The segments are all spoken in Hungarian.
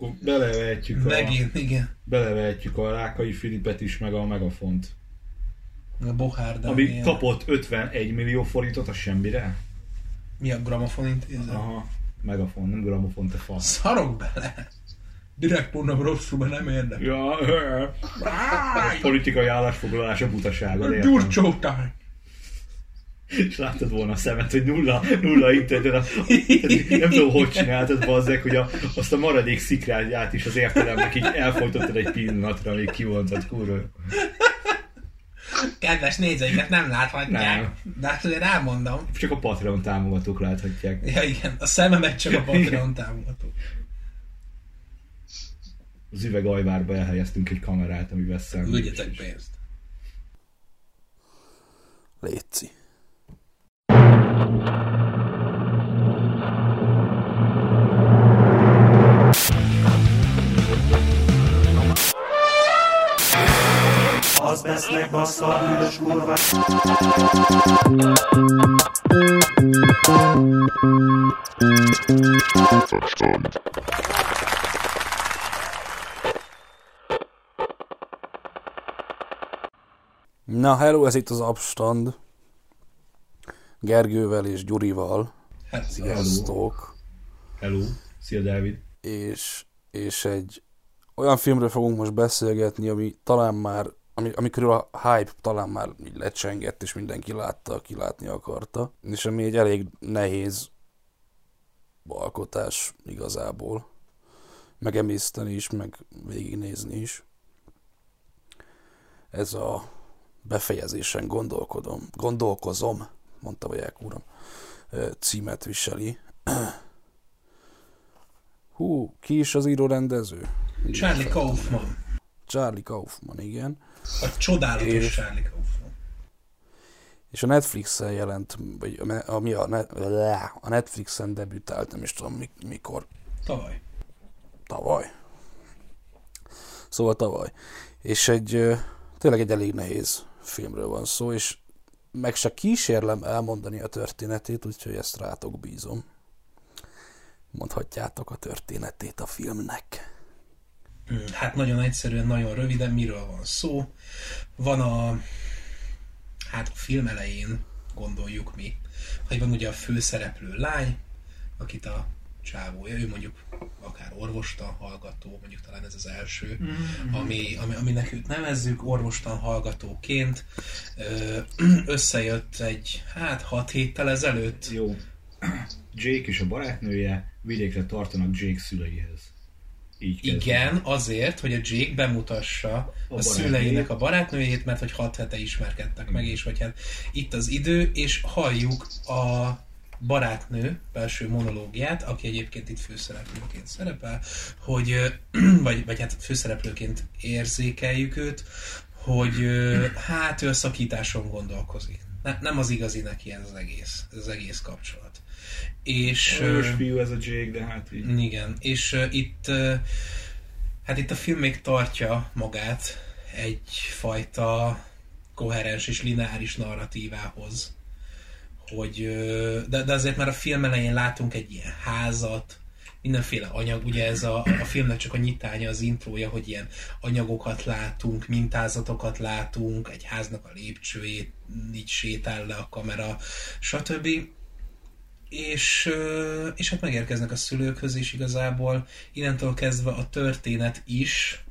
Akkor belevehetjük a, Megint, igen. belevehetjük a Rákai Filipet is, meg a Megafont. A Bohár Ami Dániel. kapott 51 millió forintot a semmire. Mi a gramofon intézet? Aha, Megafon, nem gramofon, te fasz. Szarok bele. Direkt mondom rosszul, mert nem érdekel. Ja, politikai állásfoglalás a butasága, értem. És láttad volna a szemet, hogy nulla, nulla internet. Nem tudom, hogy csináltad, bazzek, hogy a, azt a maradék szikrányát is az értelemnek így elfolytottad egy pillanatra, amíg kivontad, kurva. Kedves nézőiket nem láthatják, Nem. de hát azért elmondom. Csak a Patreon támogatók láthatják. Ja igen, a szememet csak a Patreon támogató. Az üveg ajvárba elhelyeztünk egy kamerát, amivel szemben. Küldjetek pénzt. Léci. Az besznek bassza. Na, hello, ez itt az Abstand. Gergővel és Gyurival. Hát Sziasztok. Hello. Szia, Dávid. És, és egy olyan filmről fogunk most beszélgetni, ami talán már, ami, ami körül a hype talán már így lecsengett, és mindenki látta, aki látni akarta. És ami egy elég nehéz alkotás igazából. Megemészteni is, meg végignézni is. Ez a befejezésen gondolkodom, gondolkozom, mondta Vaják úram, ö, címet viseli. Hú, ki is az író rendező? Charlie Kaufman. Charlie Kaufman, igen. A csodálatos És- Charlie Kaufman. És a Netflixen jelent, vagy a, ami a, net, a Netflixen debütált, nem is tudom mi- mikor, Tavaly. tavaly. Szóval tavaly. És egy, tényleg egy elég nehéz filmről van szó, és meg se kísérlem elmondani a történetét, úgyhogy ezt rátok bízom. Mondhatjátok a történetét a filmnek. Hát nagyon egyszerűen, nagyon röviden, miről van szó. Van a, hát a film elején gondoljuk mi, hogy van ugye a főszereplő lány, akit a csávója, ő mondjuk akár orvostan hallgató, mondjuk talán ez az első, mm-hmm. ami, ami, aminek őt nevezzük orvostan hallgatóként. Összejött egy, hát hat héttel ezelőtt, Jó. Jake és a barátnője vidékre tartanak Jake szüleihez. Így. Igen, azért, hogy a Jake bemutassa a, a szüleinek a barátnőjét, mert hogy hat hete ismerkedtek meg, és hogy hát itt az idő, és halljuk a barátnő belső monológiát, aki egyébként itt főszereplőként szerepel, hogy, vagy, vagy hát főszereplőként érzékeljük őt, hogy hát ő a szakításon gondolkozik. Ne, nem az igazi neki ez az egész, ez az egész kapcsolat. És, Ős fiú ez a Jake, de hát így. igen, és uh, itt, uh, hát itt a film még tartja magát egyfajta koherens és lineáris narratívához, hogy, de, de azért már a film elején látunk egy ilyen házat, mindenféle anyag, ugye ez a, a filmnek csak a nyitánya, az intrója, hogy ilyen anyagokat látunk, mintázatokat látunk, egy háznak a lépcsőjét, így sétál le a kamera, stb és, és hát megérkeznek a szülőkhöz is igazából. Innentől kezdve a történet is,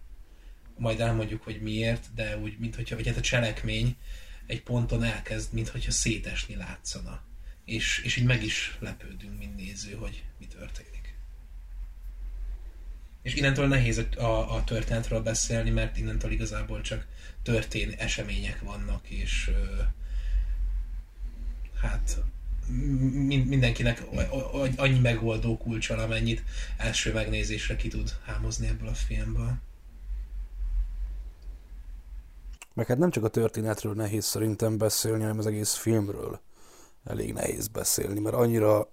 majd elmondjuk, hogy miért, de úgy, mint hogyha, vagy hát a cselekmény egy ponton elkezd, mint hogyha szétesni látszana. És, és így meg is lepődünk, mint néző, hogy mi történik. És innentől nehéz a, a, a történetről beszélni, mert innentől igazából csak történ események vannak, és ö, hát min- mindenkinek annyi megoldó kulcsal, amennyit első megnézésre ki tud hámozni ebből a filmből. Meg hát nem csak a történetről nehéz szerintem beszélni, hanem az egész filmről elég nehéz beszélni, mert annyira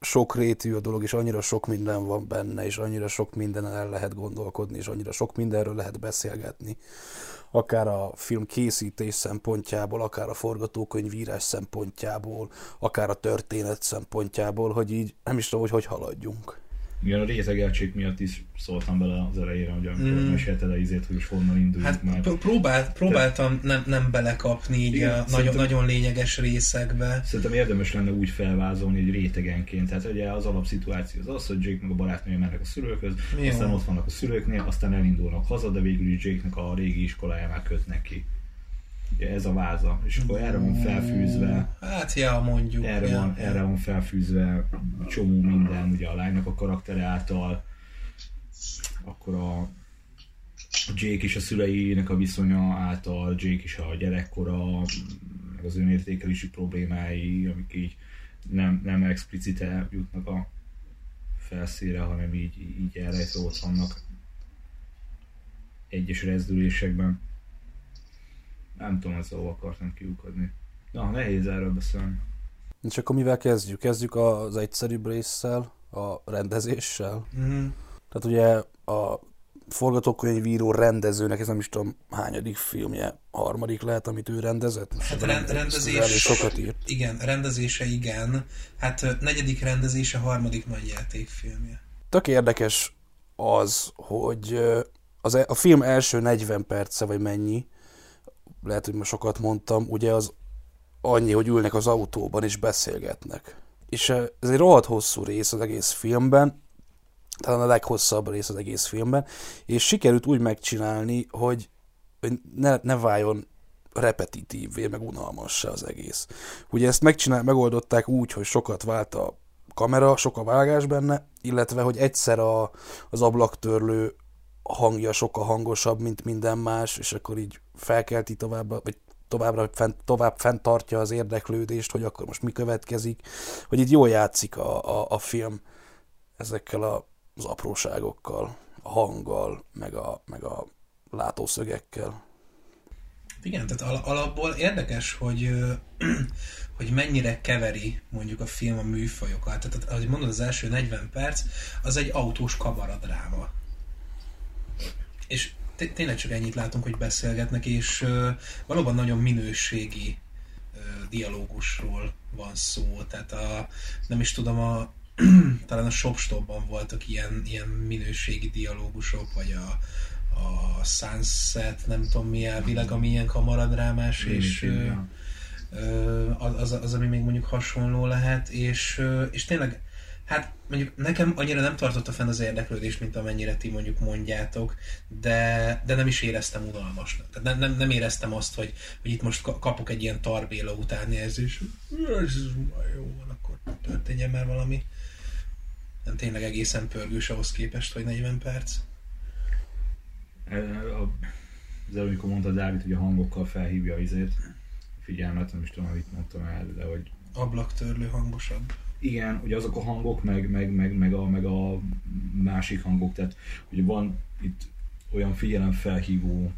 sok rétű a dolog, és annyira sok minden van benne, és annyira sok mindenen el lehet gondolkodni, és annyira sok mindenről lehet beszélgetni. Akár a film készítés szempontjából, akár a forgatókönyvírás szempontjából, akár a történet szempontjából, hogy így nem is tudom, hogy hogy haladjunk. Igen, a rétegeltség miatt is szóltam bele az elejére, hogy amikor Mm. mesélted a izét, hogy is honnan induljunk Hát már. pr- próbált, próbáltam nem, nem belekapni így Igen, a nagyon, nagyon lényeges részekbe. Szerintem érdemes lenne úgy felvázolni, hogy rétegenként. Tehát ugye az alapszituáció az az, hogy Jake meg a barátnője mennek a szülőkhöz, Jó. aztán ott vannak a szülőknél, aztán elindulnak haza, de végül is Jake-nek a régi iskolájánál kötnek ki. Ez a váza. És akkor erre van felfűzve, Hát ja, mondjuk. erre ja, van, ja. erre van felfűzve csomó minden, ugye a lánynak a karakter által, akkor a Jake is a szüleinek a viszonya által, Jake is a gyerekkora, az önértékelési problémái, amik így nem, nem explicite jutnak a felszíre, hanem így, így elrejtve ott vannak egyes rezdülésekben. Nem tudom, ezzel hova akartam kiukadni. Na, nehéz erről beszélni. És akkor mivel kezdjük? Kezdjük az egyszerűbb résszel, a rendezéssel. Mhm. Tehát ugye a forgatókönyvíró rendezőnek, ez nem is tudom hányadik filmje, harmadik lehet, amit ő rendezett. Most Hát rend- rendezés- sokat írt. Igen, rendezése igen. Hát negyedik rendezése, harmadik nagy játékfilmje. Tök érdekes az, hogy az, e- a film első 40 perce, vagy mennyi, lehet, hogy most sokat mondtam, ugye az annyi, hogy ülnek az autóban és beszélgetnek. És ö, ez egy rohadt hosszú rész az egész filmben, talán a leghosszabb rész az egész filmben, és sikerült úgy megcsinálni, hogy, hogy ne, ne váljon repetitívvé, meg unalmassá az egész. Ugye ezt megcsinál, megoldották úgy, hogy sokat vált a kamera, sok a vágás benne, illetve, hogy egyszer a, az ablaktörlő hangja sokkal hangosabb, mint minden más, és akkor így felkelti tovább, vagy továbbra fent, tovább fenntartja az érdeklődést, hogy akkor most mi következik, hogy itt jól játszik a, a, a film ezekkel a, az apróságokkal, a hanggal, meg a, meg a látószögekkel. Igen, tehát al- alapból érdekes, hogy, hogy mennyire keveri mondjuk a film a műfajokat. Tehát, ahogy mondod, az első 40 perc, az egy autós kamaradráma. És tényleg csak ennyit látunk, hogy beszélgetnek, és valóban nagyon minőségi dialógusról van szó. Tehát a, nem is tudom, a, talán a Shopstopban voltak ilyen, ilyen minőségi dialógusok, vagy a, a Sunset, nem tudom mi elvileg, ami ilyen kamaradrámás, és ö, ö, az, az, ami még mondjuk hasonló lehet, és, és tényleg, hát mondjuk nekem annyira nem tartotta fenn az érdeklődés, mint amennyire ti mondjuk mondjátok, de, de nem is éreztem unalmasnak. Tehát nem, nem, nem éreztem azt, hogy, hogy itt most ka- kapok egy ilyen tarbéla utáni érzés, már jó van, akkor történjen már valami. Nem tényleg egészen pörgős ahhoz képest, hogy 40 perc. E, Az előbb, amikor mondta Dávid, hogy a hangokkal felhívja izét, figyelmet, nem is tudom, amit mondtam el, de hogy Ablaktörlő hangosabb. Igen, ugye azok a hangok, meg, meg, meg, meg, a, meg a másik hangok, tehát ugye van itt olyan figyelemfelhívó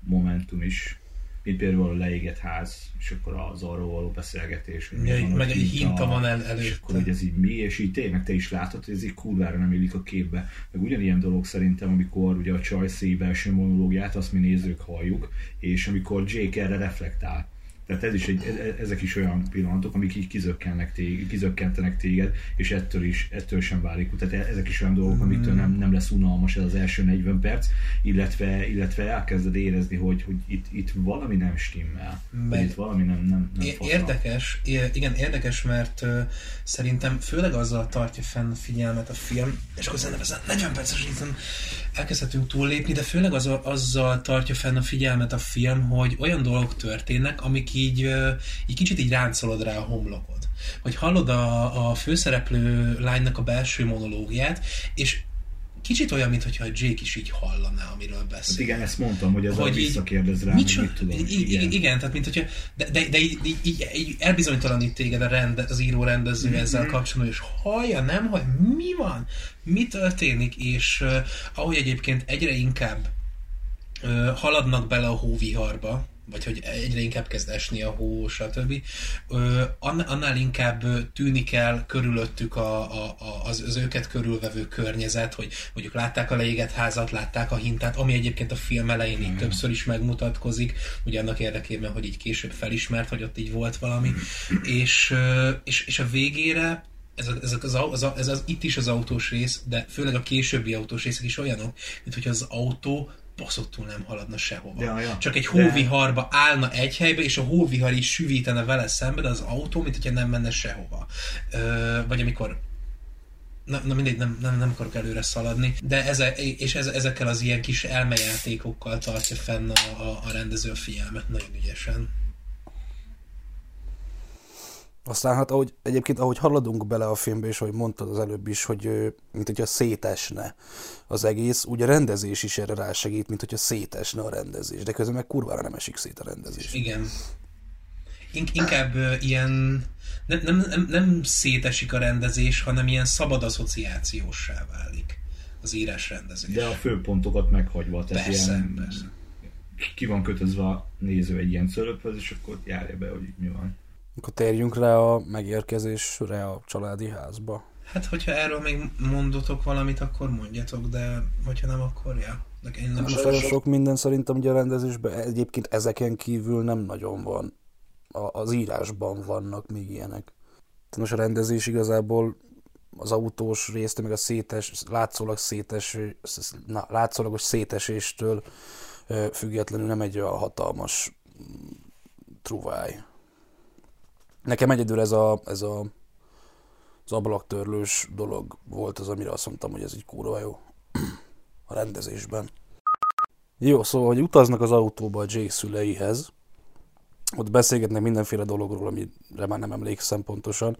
momentum is, mint például a leégett ház, és akkor az arról való beszélgetés. hogy Ja, meg egy hinta van el És akkor, előtte. hogy ez így mi, és így tényleg te is látod, hogy ez így kurvára nem illik a képbe. Meg ugyanilyen dolog szerintem, amikor ugye a Csajszé belső monológiát, azt mi nézők halljuk, és amikor Jake erre reflektál. Tehát ez is egy, e- e- ezek is olyan pillanatok, amik így kizökkennek téged, kizökkentenek téged, és ettől is, ettől sem válik. Tehát e- ezek is olyan dolgok, amitől nem, nem lesz unalmas ez az első 40 perc, illetve, illetve elkezded érezni, hogy, hogy itt, itt valami nem stimmel. Meg- itt valami nem, nem, nem. Érdekes, igen, érdekes, mert ö, szerintem főleg azzal tartja fenn a figyelmet a film, és akkor ezen 40 perces részen elkezdhetünk túllépni, de főleg azzal, azzal tartja fenn a figyelmet a film, hogy olyan dolgok történnek, amik így, így kicsit így ráncolod rá a homlokod. Hogy hallod a, a főszereplő lánynak a belső monológiát, és kicsit olyan, mintha Jake is így hallaná, amiről beszél. Hát igen, ezt mondtam, hogy ez Hogy visszakérdez rá, Mit tudom. Igen. igen. tehát mint hogyha, de, de, de így, így, így, elbizonytalanít téged a rende, az író rendező Mhm. ezzel kapcsolatban, és hallja, nem hallja, mi van, mi történik, és uh, ahogy egyébként egyre inkább uh, haladnak bele a hóviharba, vagy hogy egyre inkább kezd esni a hó, stb. Annál inkább tűnik el körülöttük a, a, az, az őket körülvevő környezet, hogy mondjuk látták a leégett házat, látták a hintát, ami egyébként a film elején így többször is megmutatkozik, ugye annak érdekében, hogy így később felismert, hogy ott így volt valami, és, ö, és, és a végére ez, a, ezek az, az, ez az, itt is az autós rész, de főleg a későbbi autós részek is olyanok, mint hogyha az autó baszottul nem haladna sehova. Ja, ja. Csak egy De- hóviharba állna egy helybe, és a hóvihar is süvítene vele szembe, de az autó, mint hogyha nem menne sehova. Ö, vagy amikor na, na mindegy, nem, nem, nem akarok előre szaladni, de eze, és eze, ezekkel az ilyen kis elmejátékokkal tartja fenn a, a, a rendező a figyelmet nagyon ügyesen. Aztán hát ahogy, egyébként ahogy haladunk bele a filmbe, és ahogy mondtad az előbb is, hogy mint hogyha szétesne az egész, úgy a rendezés is erre rásegít, mint hogyha szétesne a rendezés, de közben meg kurvára nem esik szét a rendezés. Igen. In- inkább ilyen nem, nem, nem, nem szétesik a rendezés, hanem ilyen szabad asszociációsá válik az írás rendezés. De a főpontokat meghagyva, tehát Persze, ilyen, persze. ki van kötözve a néző egy ilyen szölöphöz, és akkor járja be, hogy mi van. Akkor térjünk rá a megérkezésre a családi házba. Hát, hogyha erről még mondotok valamit, akkor mondjatok, de hogyha nem, akkor ja. De én nem Most olyan sok minden szerintem ugye a rendezésben, egyébként ezeken kívül nem nagyon van. A, az írásban vannak még ilyenek. Tehát most a rendezés igazából az autós részt, meg a szétes, látszólag szétes, na, látszólagos széteséstől függetlenül nem egy olyan hatalmas mm, truváj. Nekem egyedül ez a, ez a az ablaktörlős dolog volt az, amire azt mondtam, hogy ez egy kurva jó a rendezésben. Jó, szóval, hogy utaznak az autóba a Jake szüleihez, ott beszélgetnek mindenféle dologról, amire már nem emlékszem pontosan,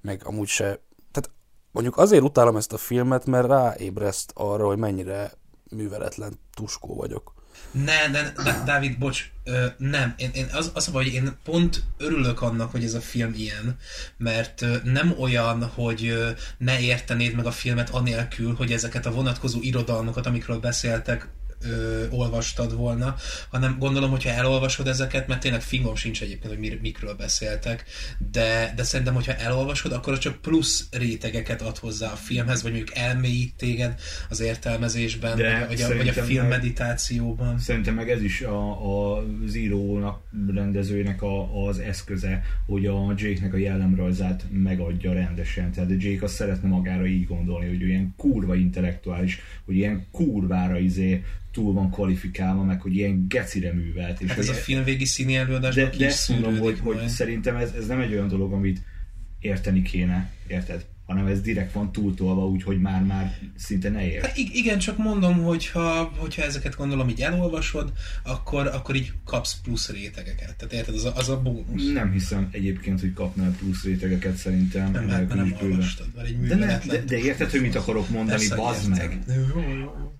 meg amúgy se. Tehát mondjuk azért utálom ezt a filmet, mert ráébreszt arra, hogy mennyire műveletlen tuskó vagyok. Ne, ne, ne, Dávid, bocs, ö, nem. Én, én az, az a hogy én pont örülök annak, hogy ez a film ilyen, mert ö, nem olyan, hogy ö, ne értenéd meg a filmet anélkül, hogy ezeket a vonatkozó irodalmakat, amikről beszéltek, ö, olvastad volna, hanem gondolom, hogyha elolvasod ezeket, mert tényleg fingom sincs egyébként, hogy mir, mikről beszéltek, de, de szerintem, hogyha elolvasod, akkor csak plusz rétegeket ad hozzá a filmhez, vagy mondjuk elmélyít téged az értelmezésben, De vagy, a, vagy a film meg- meditációban. Szerintem meg ez is a, a Zero-nak rendezőnek a, az eszköze, hogy a Jake-nek a jellemrajzát megadja rendesen. Tehát a Jake azt szeretne magára így gondolni, hogy ilyen kurva intellektuális, hogy ilyen kurvára izé túl van kvalifikálva, meg hogy ilyen gecire művelt. És Hát ez a hogy- filmvégi színi előadásban de, de ezt mondom, hogy, hogy szerintem ez, ez nem egy olyan dolog, amit érteni kéne, érted? Hanem ez direkt van túltolva, úgyhogy már-már szinte ne ért. Hát ig- igen, csak mondom, hogyha, hogyha ezeket gondolom így elolvasod, akkor, akkor így kapsz plusz rétegeket. Tehát érted, az a, az a bónusz. Nem hiszem egyébként, hogy kapnál plusz rétegeket szerintem. Nem, mert nem olvastad, mert egy De, ne, de, de érted, hogy mit akarok mondani, bazd meg? Jó, jó, jó.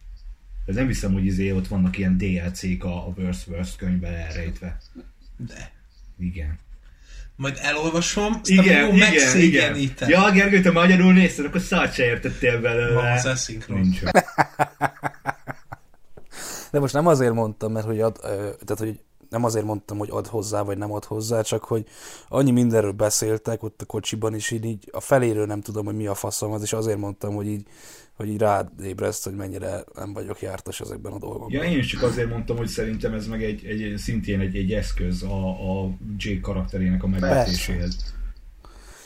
Ez nem hiszem, hogy izé ott vannak ilyen DLC-k a, a Verse Verse könyvben elrejtve. De. Igen. Majd elolvasom, aztán Igen, jó, igen, igen. Ja, Gergő, te magyarul nézted, akkor szart se értettél belőle. Van hozzá szinkron. Nincs. De most nem azért mondtam, mert hogy ad, ö, tehát hogy nem azért mondtam, hogy ad hozzá, vagy nem ad hozzá, csak hogy annyi mindenről beszéltek ott a kocsiban, és így, így a feléről nem tudom, hogy mi a faszom az, és azért mondtam, hogy így, hogy így rád ébreszt, hogy mennyire nem vagyok jártas ezekben a dolgokban. Ja, én is csak azért mondtam, hogy szerintem ez meg egy, egy szintén egy, egy eszköz a, a Jake karakterének a megvetéséhez.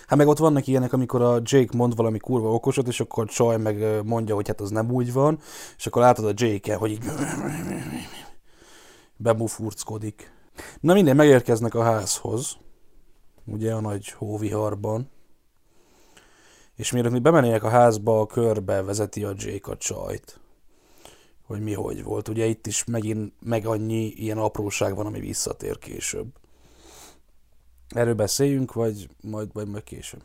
Hát meg ott vannak ilyenek, amikor a Jake mond valami kurva okosat, és akkor a Csaj meg mondja, hogy hát az nem úgy van, és akkor látod a Jake-e, hogy így bebufurckodik. Na minden, megérkeznek a házhoz, ugye a nagy hóviharban, és mielőtt mi bemennének a házba, a körbe vezeti a Jake a csajt, hogy mi hogy volt. Ugye itt is megint meg annyi ilyen apróság van, ami visszatér később. Erről beszéljünk, vagy majd, majd majd később.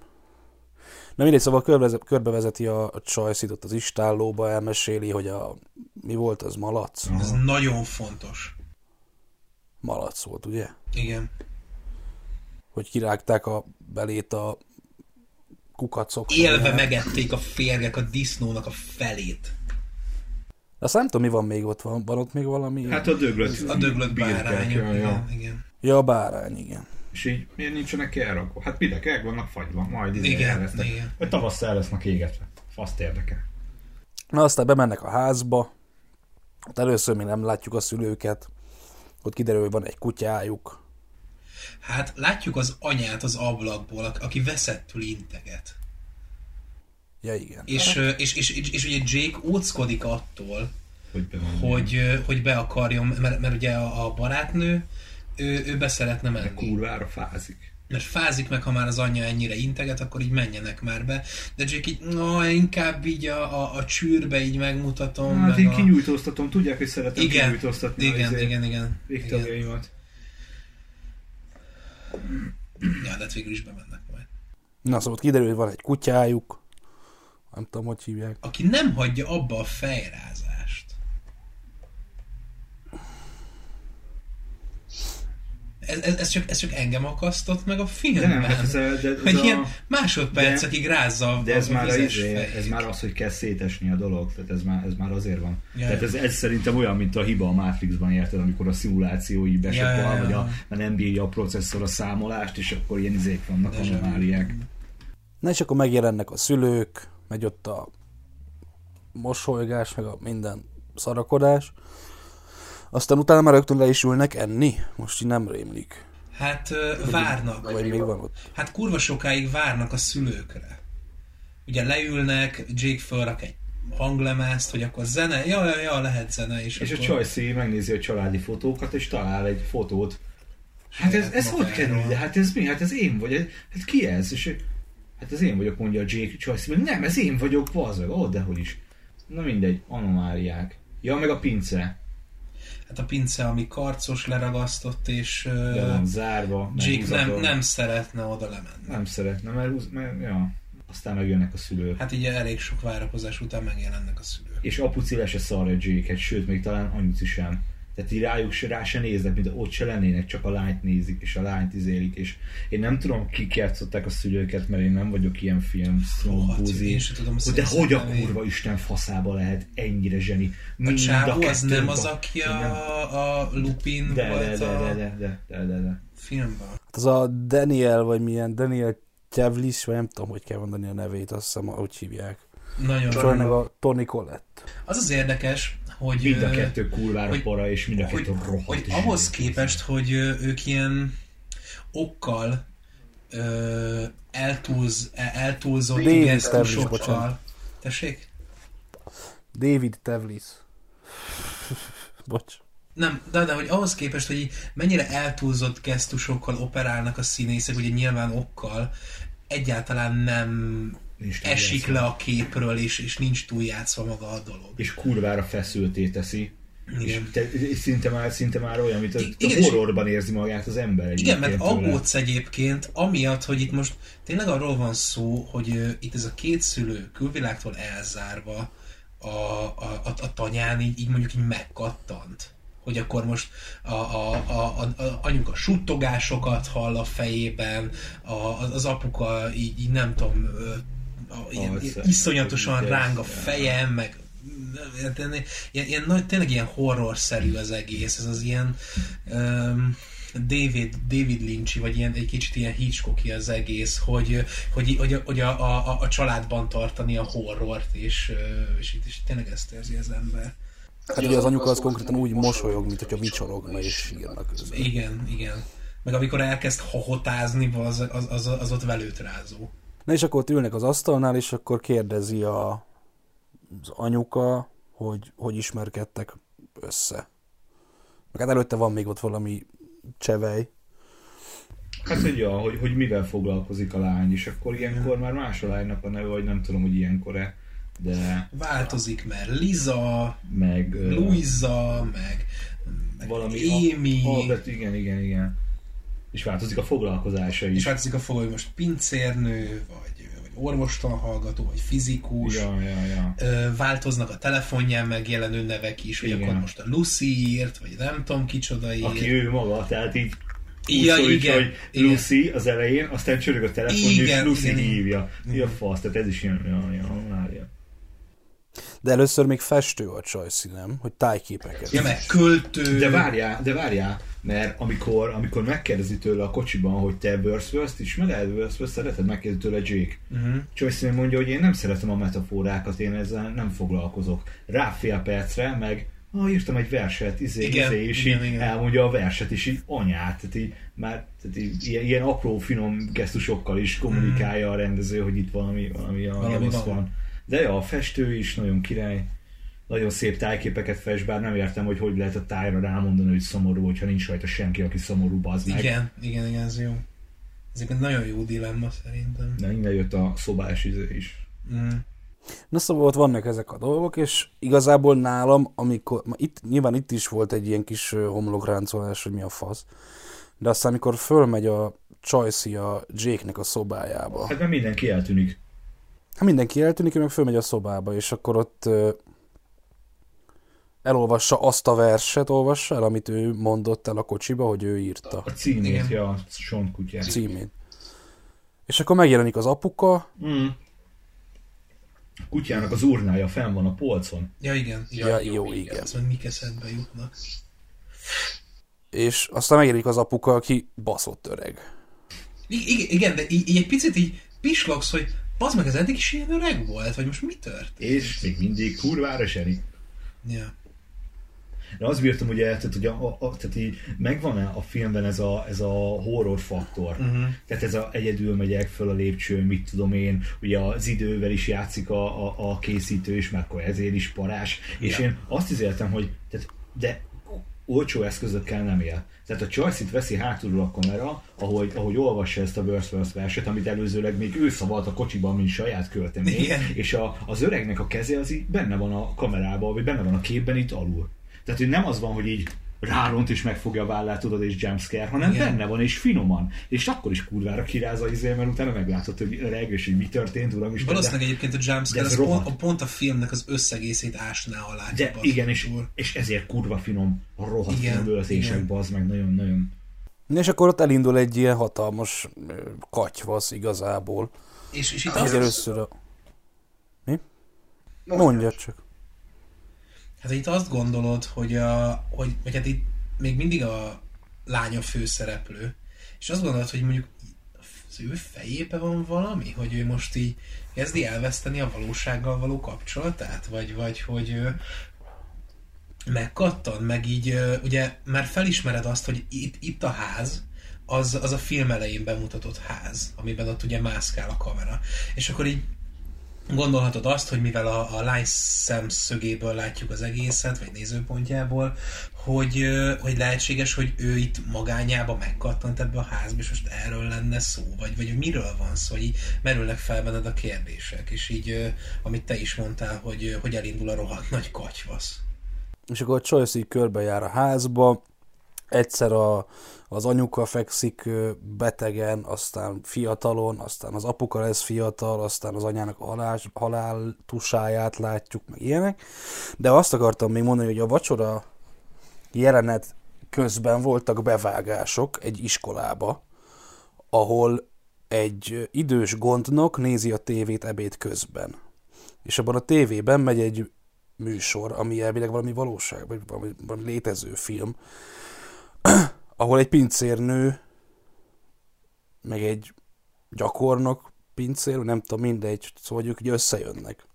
Na mindegy, szóval körbe, körbevezeti a, a csajszit ott az istállóba, elmeséli, hogy a, mi volt az malac? Ez nagyon fontos. Malac volt, ugye? Igen. Hogy kirágták a belét a kukacok. Élve megették a férgek a disznónak a felét. Azt nem tudom, mi van még ott, van, van ott még valami? Hát a döglött A döglött ja, ja. Igen, igen. Ja, a bárány, igen. És így miért nincsenek elrakva? Hát videkek vannak fagyva, majd izé Igen, el lesznek. igen. Vagy tavasszal el lesznek égetve. Faszt érdekel. Na aztán bemennek a házba, ott először még nem látjuk a szülőket, ott kiderül, hogy van egy kutyájuk. Hát látjuk az anyát az ablakból, ak- aki veszettül integet. Ja, igen. És, ö, és, és, és, és ugye Jake óckodik attól, Hogy be hogy, hogy be akarjon, mert, mert ugye a, a barátnő, ő, ő be szeretne De menni. kurvára fázik. Mert fázik meg, ha már az anyja ennyire integet, akkor így menjenek már be. De Jake így, no, inkább így a, a, a csűrbe így megmutatom. Hát meg én a... kinyújtóztatom, tudják, hogy szeretem Igen, kinyújtóztatni igen, izé- igen, igen, igen. végtagjaimat. Ja, de hát végül is bemennek majd. Na szóval kiderül, hogy van egy kutyájuk, nem tudom, hogy hívják. Aki nem hagyja abba a fejrázást. Ez, ez, ez, csak, ez csak engem akasztott meg a De filmben. nem, hát ez, a- de, ez, hogy a, ilyen másodpercekig rázza a, de ez a már, a, izé, ez már az, hogy kell szétesni a dolog, tehát ez már, ez már azért van. Ja, tehát ez, ez szerintem olyan, mint a hiba a Matrixban, érted, amikor a szimuláció így besopal, Ja, ja, ja. vagy a, a nem bírja a processzor a számolást, és akkor ilyen izék vannak, vu. anomáliák. Na és akkor megjelennek a szülők, megy ott a mosolygás, meg a minden szarakodás. Aztán utána már rögtön le is ülnek enni. Most így nem rémlik. Hát ö, várnak. Vagy még van ott. Hát kurva sokáig várnak a szülőkre. Ugye leülnek, Jake fölrak egy hanglemezt, hogy akkor zene, ja, ja, ja, lehet zene, és, És a akkor... Csajci megnézi a családi fotókat, és talál egy fotót. Hát ez, ez hogy kerül? ide? Hát ez mi? Hát ez én vagy. Hát ki ez? És hát ez én vagyok, mondja a Jake Csajci. Nem, ez én vagyok, bazd Ó, dehogy is. Na mindegy, anomáliák. Ja, meg a pince. Hát a pince, ami karcos, leragasztott, és Be van zárva. Jake nem, nem szeretne oda lemenni. Nem szeretne, mert, mert ja. Aztán megjönnek a szülők. Hát így elég sok várakozás után megjelennek a szülők. És apuci le se szarja Jake-et, sőt, még talán anyuci sem. Tehát így rájuk se, rá se néznek, mint ott se lennének, csak a lányt nézik, és a lányt izélik, és én nem tudom, kik játszották a szülőket, mert én nem vagyok ilyen film snowbúzi. én tudom a De hogy a kurva Isten faszába lehet ennyire zseni? A Mind csávó az nem az, aki a, a Lupin De, de, volt de, a de, de, de, de, de, de. filmben. Az a Daniel, vagy milyen, Daniel Tevlis, vagy nem tudom, hogy kell mondani a nevét, azt hiszem, ahogy hívják. Nagyon Csak meg a Tony Collette. Az az érdekes, hogy... Mind a kettő kurvára hogy- para, és mind a hogy, kettő rohadt hogy ahhoz képest, hogy ők ilyen okkal ö, eltúlz, e- eltúlzott David gesztusokkal. Tevlis, bocsánat. Tessék? David Tevlis. Bocs. Nem, de, de hogy ahhoz képest, hogy mennyire eltúlzott gesztusokkal operálnak a színészek, ugye nyilván okkal, egyáltalán nem Nincs esik játszva. le a képről, és, és nincs túljátszva maga a dolog. És kurvára feszülté teszi. És, Igen. te, és szinte, már, szinte már olyan, mint a, a igen, és- horrorban érzi magát az ember. Igen, mert aggódsz egyébként, amiatt, hogy itt most tényleg arról van szó, hogy ö, itt ez a két szülő külvilágtól elzárva a, a, a, a tanyán így, így mondjuk így megkattant. Hogy akkor most a, a, a, a, a anyuka suttogásokat hall a fejében, a, az, az apuka így, így nem tudom, a, ilyen, ilyen iszonyatosan ráng a fejem, meg ilyen, ilyen, ilyen, nagy- tényleg ilyen horrorszerű az egész, ez az ilyen um, David, David Lynch, vagy ilyen, egy kicsit ilyen Hitchcocki az egész, hogy, hogy, hogy, hogy a, a, a, családban tartani a horrort, és, és itt is tényleg ezt érzi az ember. Hát ugye az anyuka az konkrétan úgy mosolyog, mint hogyha vicsorogna és sírna közben. Igen, igen. Meg amikor elkezd hohotázni, az, az, az, az ott velőt rázó. Na és akkor ott ülnek az asztalnál, és akkor kérdezi a, az anyuka, hogy hogy ismerkedtek össze. Meg hát előtte van még ott valami csevej. Hát, hogy, ja, hogy, hogy mivel foglalkozik a lány, és akkor ilyenkor már más a lánynak a neve, vagy nem tudom, hogy ilyenkor-e, de Változik, mert Liza, meg... Luisa, meg, meg valami... Amy, A, a, igen, igen, igen. És változik a foglalkozása is. és változik a hogy most pincérnő, vagy, vagy orvostan hallgató, vagy fizikus. Ja, ja, ja. Ö, változnak a telefonján megjelenő nevek is, hogy Igen. akkor most a Lucy írt, vagy nem tudom kicsoda írt. Aki ő maga, tehát így Ja, úgy igen, hogy igen. Lucy az elején, aztán csörög a telefon, Igen, és Lucy igen, igen. hívja. Mi a fasz? Tehát ez is ilyen, ja, ja, várja. De először még festő a nem? Hogy tájképeket. Ja, meg költő. De várjál, de várjál, mert amikor, amikor megkérdezi tőle a kocsiban, hogy te Wordsworth-t ismered, Wordsworth szereted, megkérdezi tőle Jake. Uh-huh. Joyce mondja, hogy én nem szeretem a metaforákat, én ezzel nem foglalkozok. Rá fél percre, meg ah, írtam egy verset, izé, Igen, izé, és igen, így igen. elmondja a verset, és így anyát, tehát így, már tehát így, ilyen, ilyen apró, finom gesztusokkal is kommunikálja a rendező, hogy itt valami, valami, valami, Valami rossz van. van. De ja, a festő is nagyon király, nagyon szép tájképeket fest, bár nem értem, hogy hogy lehet a tájra rámondani, hogy szomorú, hogyha nincs rajta senki, aki szomorú, meg. Igen, igen, igen, ez jó. Ez egy nagyon jó dilemma szerintem. De innen jött a szobás izé is. Mm. Na szóval ott vannak ezek a dolgok, és igazából nálam, amikor, itt, nyilván itt is volt egy ilyen kis homlokráncolás, hogy mi a fasz, de aztán amikor fölmegy a Csajci a Jake-nek a szobájába, Hát mert mindenki eltűnik. hát mindenki eltűnik, ő meg fölmegy a szobába, és akkor ott elolvassa azt a verset, olvassa el, amit ő mondott el a kocsiba, hogy ő írta A címét, Igen. ja, a Sean kutyát. címét. És akkor megjelenik az apuka, Mm. A kutyának az urnája fenn van a polcon. Ja, igen. Ja, jó, igen. Ez meg mik eszedbe jutnak. és aztán megjelenik az apuka, aki baszott öreg. I- igen, igen, de így, így egy picit így pislogsz, hogy az meg ez eddig is ilyen öreg volt, vagy most mi tört? És még mindig kurvára seri. Ja. De azt bírtam ugye, tehát, hogy a, a, tehát így megvan -e a filmben ez a, ez a horror faktor. Uh-huh. Tehát ez a egyedül megyek föl a lépcsőn, mit tudom én, ugye az idővel is játszik a, a, a készítő is, mert akkor ezért is parás. És Ja. én azt izéltem, hogy tehát, de olcsó eszközökkel nem él. Tehát a Choice-it veszi hátulról a kamera, ahogy, ahogy olvassa ezt a Burst Burst verset, amit előzőleg még ő szavalt a kocsiban, mint saját költemény, Igen. és a, az öregnek a keze az így benne van a kamerában, vagy benne van a képben itt alul. Tehát, hogy nem az van, hogy így rálont és megfogja a vállát, tudod, és jumpscare, hanem Igen. benne van, és finoman. És akkor is kurvára kirázza izé, mert utána meglátod, hogy öreg, és hogy mi történt, uram is. Valószínűleg egyébként a de jumpscare ez az pont, rohadt. a, pont a filmnek az összegészét ásná alá. De igen, és, úr. és ezért kurva finom, rohadt Igen, finom bazd meg, nagyon-nagyon. És akkor ott elindul egy ilyen hatalmas katyvasz igazából. És, és itt az, először a... Mi? Mondja csak. Hát itt azt gondolod, hogy, a, hogy, hogy hát itt még mindig a lány a főszereplő, és azt gondolod, hogy mondjuk az ő fejébe van valami, hogy ő most így kezdi elveszteni a valósággal való kapcsolatát, vagy, vagy hogy ő megkattan, meg így ugye már felismered azt, hogy itt, itt a ház, az, az a film elején bemutatott ház, amiben ott ugye mászkál a kamera. És akkor így gondolhatod azt, hogy mivel a, a lány szemszögéből látjuk az egészet, vagy nézőpontjából, hogy, hogy lehetséges, hogy ő itt magányába megkattant ebbe a házba, és most erről lenne szó, vagy, vagy hogy miről van szó, hogy így merülnek fel benned a kérdések, és így, amit te is mondtál, hogy, hogy elindul a rohadt nagy katyvasz. És akkor a Choice így körbejár a házba, egyszer a, az anyuka fekszik betegen, aztán fiatalon, aztán az apuka lesz fiatal, aztán az anyának a halál, halál tusáját látjuk, meg ilyenek. De azt akartam még mondani, hogy a vacsora jelenet közben voltak bevágások egy iskolába, ahol egy idős gondnok nézi a tévét ebéd közben. És abban a tévében megy egy műsor, ami elvileg valami valóság, vagy valami, valami létező film, ahol egy pincérnő, meg egy gyakornok pincér, nem tudom, mindegy, szóval ők így összejönnek.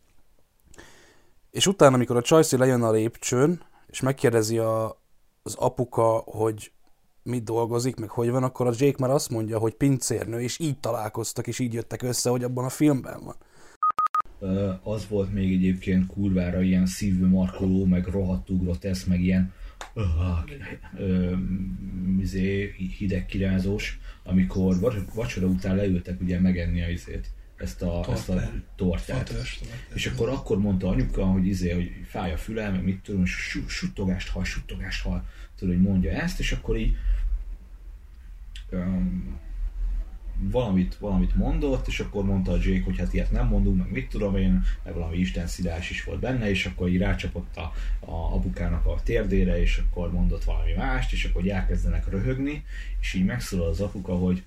És utána, amikor a Csajci lejön a lépcsőn, és megkérdezi a, az apuka, hogy mit dolgozik, meg hogy van, akkor a Jake már azt mondja, hogy pincérnő, és így találkoztak, és így jöttek össze, hogy abban a filmben van. Az volt még egyébként kurvára ilyen szívű markoló, meg rohadtú grotesz, meg ilyen izé, hideg kirázós, amikor vac- vacsora után leültek ugye megenni a izét, ezt a, ezt a Tortát. És akkor akkor mondta anyuka, hogy izé, hogy fáj a fülem, meg mit tudom, és su- suttogást hal, suttogást hal, tudod, hogy mondja ezt, és akkor így um, valamit, valamit mondott, és akkor mondta a Jake, hogy hát ilyet nem mondunk, meg mit tudom én, meg valami isten szidás is volt benne, és akkor így rácsapott a, a apukának a térdére, és akkor mondott valami mást, és akkor elkezdenek röhögni, és így megszólal az apuka, hogy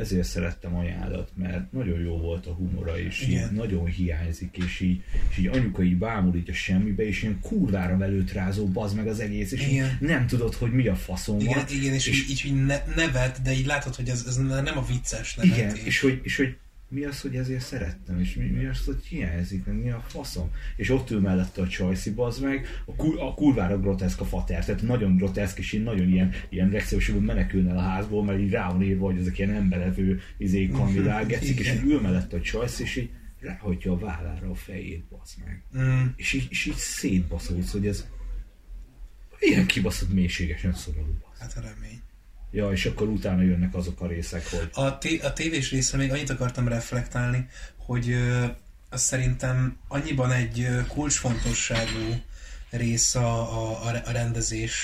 ezért szerettem anyádat, mert nagyon jó volt a humora, és így nagyon hiányzik, és így, és így anyuka így bámul így a semmibe, és ilyen kurvára velőt rázó, bazd meg az egész, és Igen. nem tudod, hogy mi a faszom Igen, van. igen, és, és így, így, így ne, nevet, de így látod, hogy ez, ez nem a vicces nevetés. igen, és hogy, és hogy mi az, hogy ezért szerettem, és mi, mi az, hogy hiányzik, mi a faszom. És ott ül mellette a Csajci, bazd meg, a, kur, a kurvára groteszk a fater, tehát nagyon groteszk, és így nagyon ilyen, ilyen reakciósabban menekülne a házból, mert így rá van írva, hogy ezek ilyen emberevő izé, kandidál, gecik, és így ül mellette a Csajci, és így ráhagyja a vállára a fejét, bazd meg. Mm. És így, és így szétbaszolódsz, hogy ez ilyen kibaszott mélységesen szoruló. bazd. Hát a remény. Ja, és akkor utána jönnek azok a részek, hogy A, té- a tévés részre még annyit akartam reflektálni, hogy ö, az szerintem annyiban egy kulcsfontosságú rész a, a, a re- a rendezés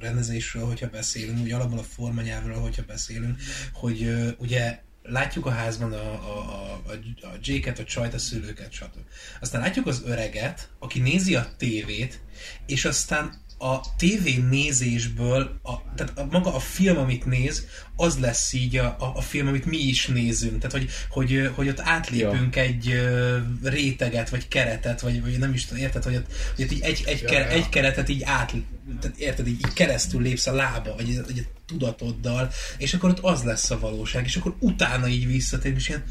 rendezésről, hogyha beszélünk, úgy alapból a formanyelvről, hogyha beszélünk, hogy ö, ugye látjuk a házban a, a, a, a Jake-et, a csajt, a szülőket, stb. Aztán látjuk az öreget, aki nézi a tévét, és aztán a tévé nézésből, a, tehát a, maga a film, amit néz, az lesz így a, a, a film, amit mi is nézünk. Tehát, hogy, hogy, hogy ott átlépünk ja. egy ö, réteget, vagy keretet, vagy, vagy nem is tudom, érted, hogy ott, hogy ott így egy, egy, Ja, ja, ja. egy keretet így át, tehát érted, így, így keresztül lépsz a lába, vagy, a tudatoddal, és akkor ott az lesz a valóság, és akkor utána így visszatér, és ilyen,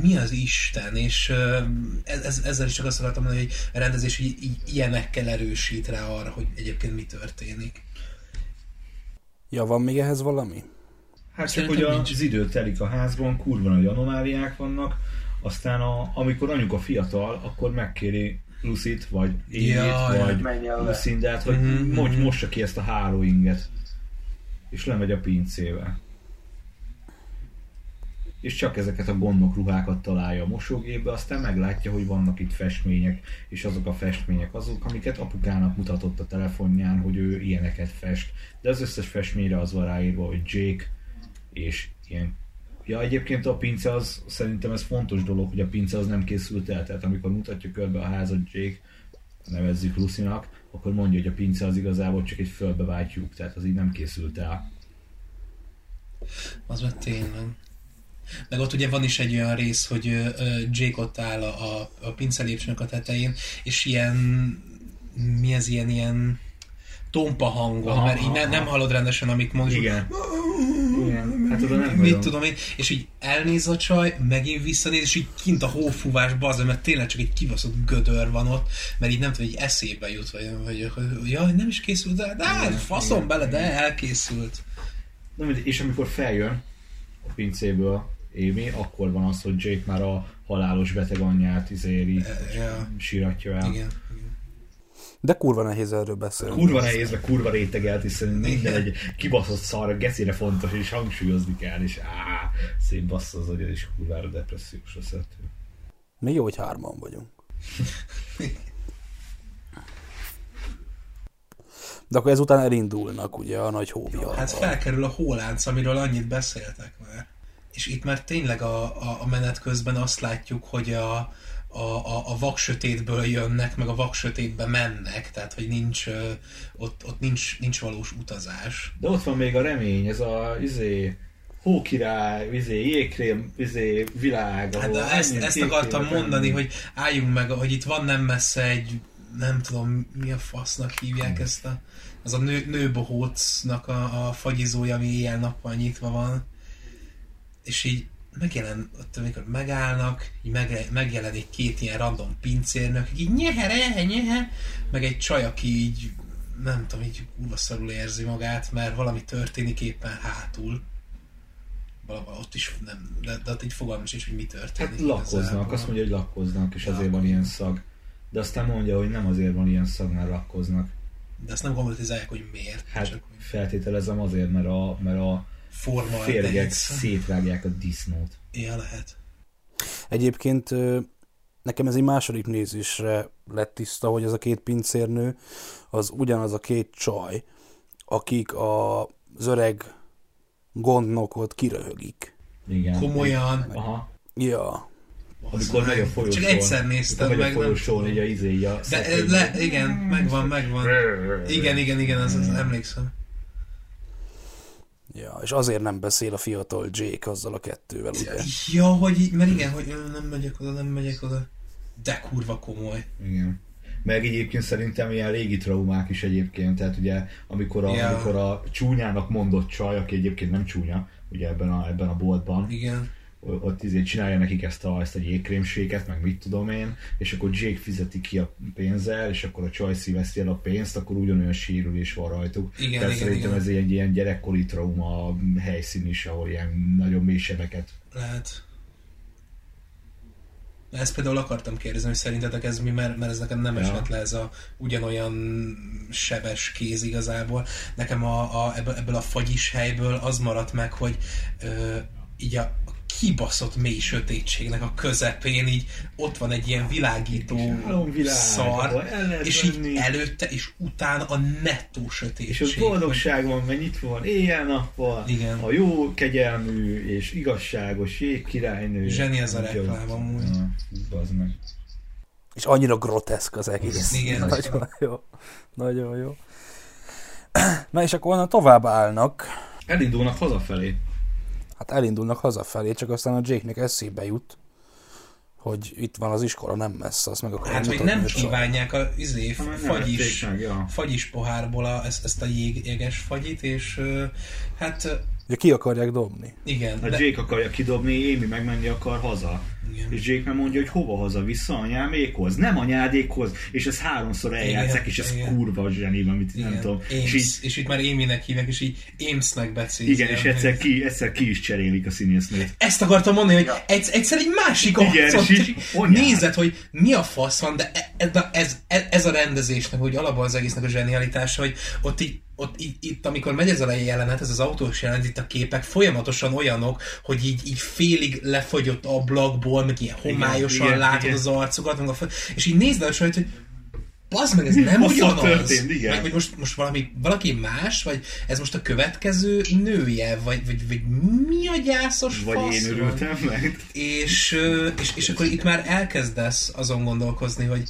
mi az Isten, és ö, ez, ez, ezzel is csak azt akartam mondani, hogy a rendezés így, így ilyenekkel erősít rá arra, hogy egyébként mi történik. Ja, van még ehhez valami? Hát csak, hogy a- nincs. az idő telik a házban, kurva nagy anomáliák vannak, aztán a, amikor anyuka fiatal, akkor megkéri Lucit, vagy Émét, Jaj, vagy. Lucindát, hogy Mhm, mondj, mhm. mossa ki ezt a hálóinget. És lemegy a pincével. És csak ezeket a gondok ruhákat találja a mosógépbe, aztán meglátja, hogy vannak itt festmények, és azok a festmények azok, amiket apukának mutatott a telefonján, hogy ő ilyeneket fest. De az összes festményre az van ráírva, hogy Jake, és ilyen Ja, egyébként a pince az, szerintem ez fontos dolog, hogy a pince az nem készült el, tehát amikor mutatja körbe a házat Jake, nevezzük Lucinak, akkor mondja, hogy a pince az igazából csak egy fölbevált lyuk, tehát az így nem készült el. Az meg tényleg. Meg ott ugye van is egy olyan rész, hogy Jake ott áll a, a, a pince lépcsőnek a tetején, és ilyen, mi ez ilyen, ilyen tompa hangon, Aha, mert így ne, nem hallod rendesen, amit mond, és Igen. Igen. Hát oda nem mit tudom én, és így elnéz a csaj, megint visszanéz, és így kint a hófúvás bazd, mert tényleg csak egy kibaszott gödör van ott, mert így nem tudom, hogy eszébe jut, vagy, vagy hogy jaj, nem is készült, de, de Igen, faszom bele, de elkészült. Mindegy, és amikor feljön a pincéből Amy, akkor van az, hogy Jake már a halálos beteg anyját izéri, E, ja. síratja el. Igen. De kurva nehéz erről beszélni. Kurva nehéz, meg kurva rétegelt, hiszen minden egy kibaszott szar, gecére fontos, és hangsúlyozni kell, és á, szép bassza az agyad, és kurvára depressziós lesz ettől. Még jó, hogy hárman vagyunk. De akkor ezután elindulnak ugye a nagy hóvihar. Hát felkerül a hólánc, amiről annyit beszéltek már. És itt már tényleg a, a, a menet közben azt látjuk, hogy a, a, a, a vaksötétből jönnek, meg a vaksötétbe mennek, tehát hogy nincs, ott, ott nincs, nincs valós utazás. De ott van még a remény, ez a izé, hókirály, izé, jégkrém, izé, világ, Hát de ezt, ezt akartam mondani, hogy álljunk meg, hogy itt van nem messze egy, nem tudom, mi a fasznak hívják ezt a, az a nő, nőbohócnak a, a fagyizója, ami éjjel-nappal nyitva van. És így megjelen, ott amikor megállnak, így meg, megjelenik két ilyen random pincérnök, így nyehere, nyehe, meg egy csaj, aki így nem tudom, így kurva szarul érzi magát, mert valami történik éppen hátul. Valahol ott is nem, de, de ott így fogalmam sincs, hogy mi történik. Hát lakkoznak, igazából. azt mondja, hogy lakkoznak, és azért van ilyen szag. De aztán mondja, hogy nem azért van ilyen szag, mert lakkoznak. De azt nem konkrétizálják, hogy miért. Hát csak hogy feltételezem azért, mert a, mert a forma férgek szétvágják a disznót. Ja, lehet. Egyébként nekem ez egy második nézésre lett tiszta, hogy ez a két pincérnő az ugyanaz a két csaj, akik a, az öreg gondnokot kiröhögik. Igen. Komolyan. Aha. Ja, Amikor megy a folyosón. Csak egyszer néztem amikor megy meg, a folyosón, így a izé, a De le, igen, megvan, megvan. Igen, igen, igen, az, az emlékszem. Ja, és azért nem beszél a fiatal Jake azzal a kettővel, ugye? Ja, hogy így, mert igen, hogy nem megyek oda, nem megyek oda. De kurva komoly. Igen. Meg egyébként szerintem ilyen régi traumák is egyébként, tehát ugye amikor a, Ja. amikor a csúnyának mondott csaj, aki egyébként nem csúnya, ugye ebben a, ebben a boltban, Igen. Ott izé csinálja nekik ezt a, ezt a jégkrémséget, meg mit tudom én, és akkor Jake fizeti ki a pénzzel, és akkor a Csaj szíveszti el a pénzt, akkor ugyanolyan sérülés van rajtuk. Igen, Tehát igen, szerintem igen. ez egy ilyen gyerekkori trauma helyszín is, ahol ilyen nagyon mély sebeket. Lehet. Ezt például akartam kérdezni, hogy szerintetek ez mi, mert, mert ez nekem nem Ja. esett le ez a ugyanolyan sebes kéz igazából. Nekem a, a, ebből, ebből a fagyis helyből az maradt meg, hogy ö, így a kibaszott mély sötétségnek a közepén így ott van egy ilyen világító ahol szar, és így menni. előtte, és utána a nettó sötétség. És az boldogság van, mert itt van éjjel-nappal, Igen. a jó, kegyelmű és igazságos jégkirálynő. Zseni ez a reklám amúgy. Ja, meg. És annyira groteszk az egész. Igen. Nagyon jó. Nagyon jó. Na és akkor onnan tovább állnak. Elindulnak hazafelé. Hát elindulnak hazafelé, csak aztán a Jake-nek eszébe jut, hogy itt van az iskola, nem messze, azt meg akarja Hát, hogy nem kívánják a izé, nem fagyis, meg, ja. fagyis pohárból a, ezt, ezt a jég, jeges fagyit, és hát Ugye ki akarják dobni. igen, A de, Jake akarja kidobni, Amy megmenni akar haza. Igen. És Jake meg mondja, hogy hova haza, vissza anyámékhoz, nem anyádékhoz, és ez háromszor eljátszák, Igen, és ez igen. kurva zseni, amit nem Igen. tudom. Ames, És így, és itt már Amy-nek hívják, és így Amesnek beszél. igen, és egyszer ki, egyszer ki is cserélik a színésznőt. Ezt akartam mondani, hogy egy, egyszer egy másik Igen, arcot, és így nézed, hogy mi a fasz van, de e- ez, ez, ez, ez a rendezésnek, hogy alapban az egésznek a zsenialitása, hogy ott így ott itt, itt, amikor megy ez a jelenet, ez az autós jelenet, itt a képek folyamatosan olyanok, hogy így, így félig lefagyott ablakból, meg ilyen homályosan igen, látod igen. az arcukat, meg a, fe- és így nézd a sajt, hogy Bazd meg, ez nem faszal ugyanaz. történt, igen. Vagy, vagy most, most valami, valaki más, vagy ez most a következő nője, vagy, vagy, vagy mi a gyászos Vagy fasz én van? örültem meg. És, és, és akkor itt már elkezdesz azon gondolkozni, hogy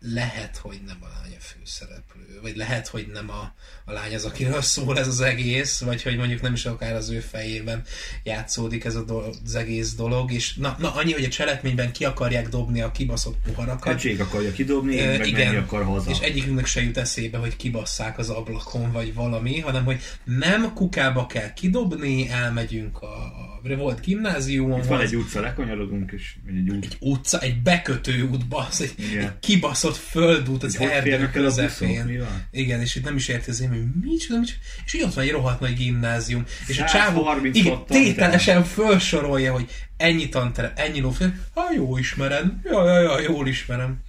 lehet, hogy nem a lány a főszereplő, vagy lehet, hogy nem a, a lány az, akiről szól ez az egész, vagy hogy mondjuk nem is akár az ő fejében játszódik ez a do- az egész dolog, és na, na annyi, hogy a cselekményben ki akarják dobni a kibaszott poharakat, Hát Jake akarja kidobni, Ö, meg menni akar haza. és egyikünknek se jut eszébe, hogy kibasszák az ablakon, vagy valami, hanem hogy nem kukába kell kidobni, elmegyünk a, a volt gimnáziumon, Itt van egy utca, lekanyarodunk, és egy út. egy utca, egy bekötő útba, az egy, Igen. egy kibaszott földút az erdő közepén. Igen, és itt nem is érti az hogy micsoda, micsoda, és így ott van egy rohadt nagy gimnázium, és a 136 csávó igen, tételesen felsorolja, hogy ennyi tanterem, ennyi lófér, ha jó ismered, ja, ja, ja, jól ismerem.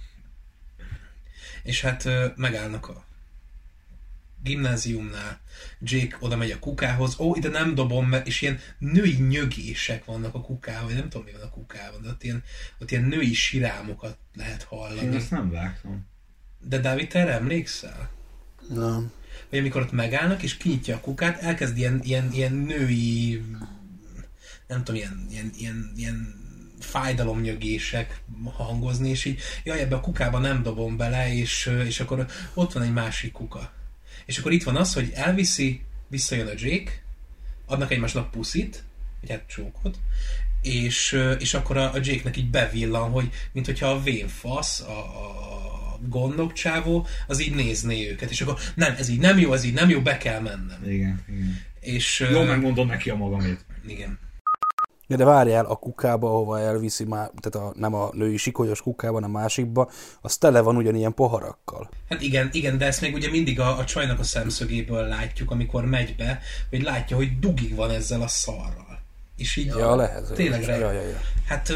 És hát megállnak a gimnáziumnál, Jake oda megy a kukához, ó, ide nem dobom, mert és ilyen női nyögések vannak a kukában, vagy nem tudom, mi van a kukában, de ott ilyen, ott ilyen női sirámokat lehet Én hallani. ezt nem vágtam. De Dávid, te erre emlékszel? Nem. Vagy amikor ott megállnak, és kinyitja a kukát, elkezd ilyen, ilyen, ilyen női, nem tudom, ilyen, ilyen, ilyen, ilyen fájdalomnyögések hangozni, és így, jaj, ebbe a kukába nem dobom bele, és, és akkor ott van egy másik kuka. És akkor itt van az, hogy elviszi, visszajön a Jake, adnak egymásnak puszit, vagy hát csókot, és, és akkor a, a Jake-nek így bevillan, hogy mint hogyha a vén fasz, a, a gondok csávó, az így nézné őket, és akkor nem, ez így nem jó, ez így nem jó, be kell mennem. Igen, igen. És, Jó, megmondom neki a magamét. igen. Ja, de várjál, a kukába, ahova elviszi már, tehát a, nem a női sikolyos kukába, hanem a másikba, az tele van ugyanilyen poharakkal. Hát igen, igen, de ezt még ugye mindig a, a csajnak a szemszögéből látjuk, amikor megy be, hogy látja, hogy dugig van ezzel a szarral. És így Ja, lehet. tényleg ja, rá. ja, ja. Hát,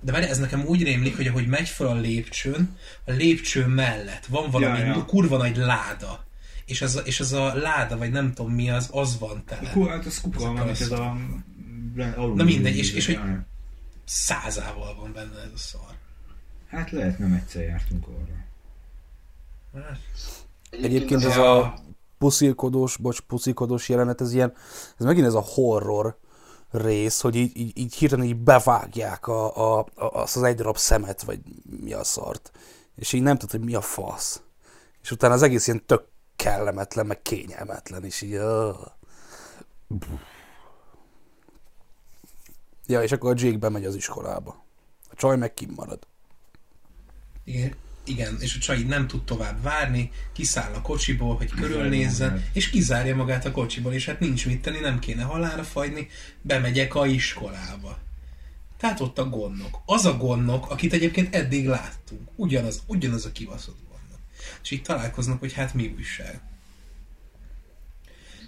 de várj, ez nekem úgy rémlik, hogy ahogy megy fel a lépcsőn, a lépcső mellett van valami Ja, ja. kurva nagy láda. És az, a, és az a láda, vagy nem tudom mi az, az van tele. Hú, hát ez kuka, az- ez a... Na mindegy, és- és hogy-. Százával van benne ez a szar. Hát lehet nem egyszer jártunk arra. Hát, Egyébként ez a puszilkodós, bocs, puszilkodós jelenet, ez ilyen, ez megint ez a horror rész, hogy így, így, így hirtelen így bevágják a, a, a, azt az egy darab szemet, vagy mi a szart. És így nem tudod, hogy mi a fasz. És utána az egész ilyen tök kellemetlen, meg kényelmetlen, és így... Uh. Ja, és akkor a Jake bemegy az iskolába. A csaj meg kimarad. Igen, igen, és a így nem tud tovább várni, kiszáll a kocsiból, hogy körülnézzen, és kizárja magát a kocsiból, és hát nincs mit tenni, nem kéne halára fagyni, bemegyek a iskolába. Tehát ott a gondnok. Az a gondnok, akit egyébként eddig láttunk. Ugyanaz, ugyanaz a kibaszott gondnok. És így találkoznak, hogy hát mi újság.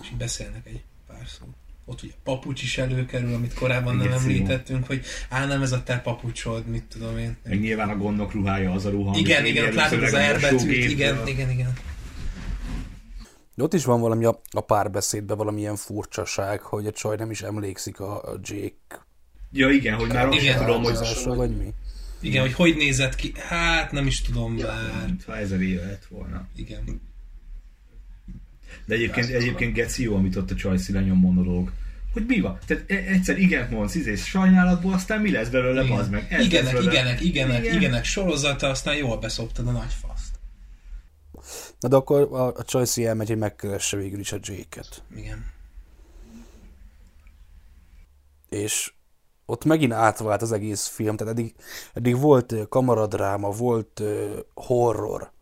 És így beszélnek egy pár szót. Ott ugye papucs is előkerül, amit korábban nem Igen, említettünk, hogy á, nem ez a te papucsod, mit tudom én. Meg nyilván a gondok ruhája az a ruha. Igen, igen, látod az a R betűt, mosógépből. igen, igen, igen. De ott is van valami a, a párbeszédben valamilyen furcsaság, hogy a csaj nem is emlékszik a, a Jake Ja igen, hogy már azt tudom, hogy vagy mi. Igen, hogy hogy nézett ki? Hát nem is tudom már. mintha ezer éve lett volna. Igen. De egyébként, egyébként geci jó, amit ott a Csajci lenyon monológ. Hogy mi van? Tehát e- egyszer igen mondsz, izé, sajnálatból, aztán mi lesz belőle, Igen. bazd meg? Ez igenek, belőle. igenek, igenek, Igen. igenek sorozata, aztán jól beszoptad a nagy faszt. Na de akkor a, a Chelsea elmegy, hogy megkeresse végül is a Jake-et. Igen. És ott megint átvált az egész film, tehát eddig, eddig volt kamaradráma, volt horror,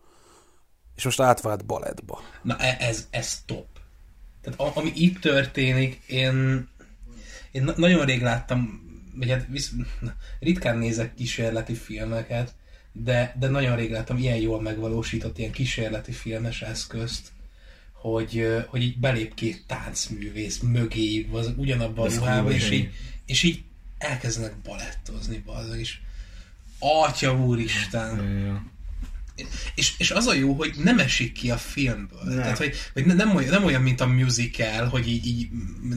és most átvált balettba. Na e- ez, ez top. Tehát a, ami itt történik, én, én na- nagyon rég láttam, vagy hát visz, ritkán nézek kísérleti filmeket, de, de nagyon rég láttam ilyen jól megvalósított ilyen kísérleti filmes eszközt, hogy, hogy így belép két táncművész mögé, az ugyanabban a Ez ruhába, kurva és így, és így elkezdenek balettozni, bazdmeg, és Atya úristen! Ja, ja. És, és az a jó, hogy nem esik ki a filmből. Nem. Tehát, hogy, hogy ne- nem, olyan, nem olyan, mint a musical, hogy így, így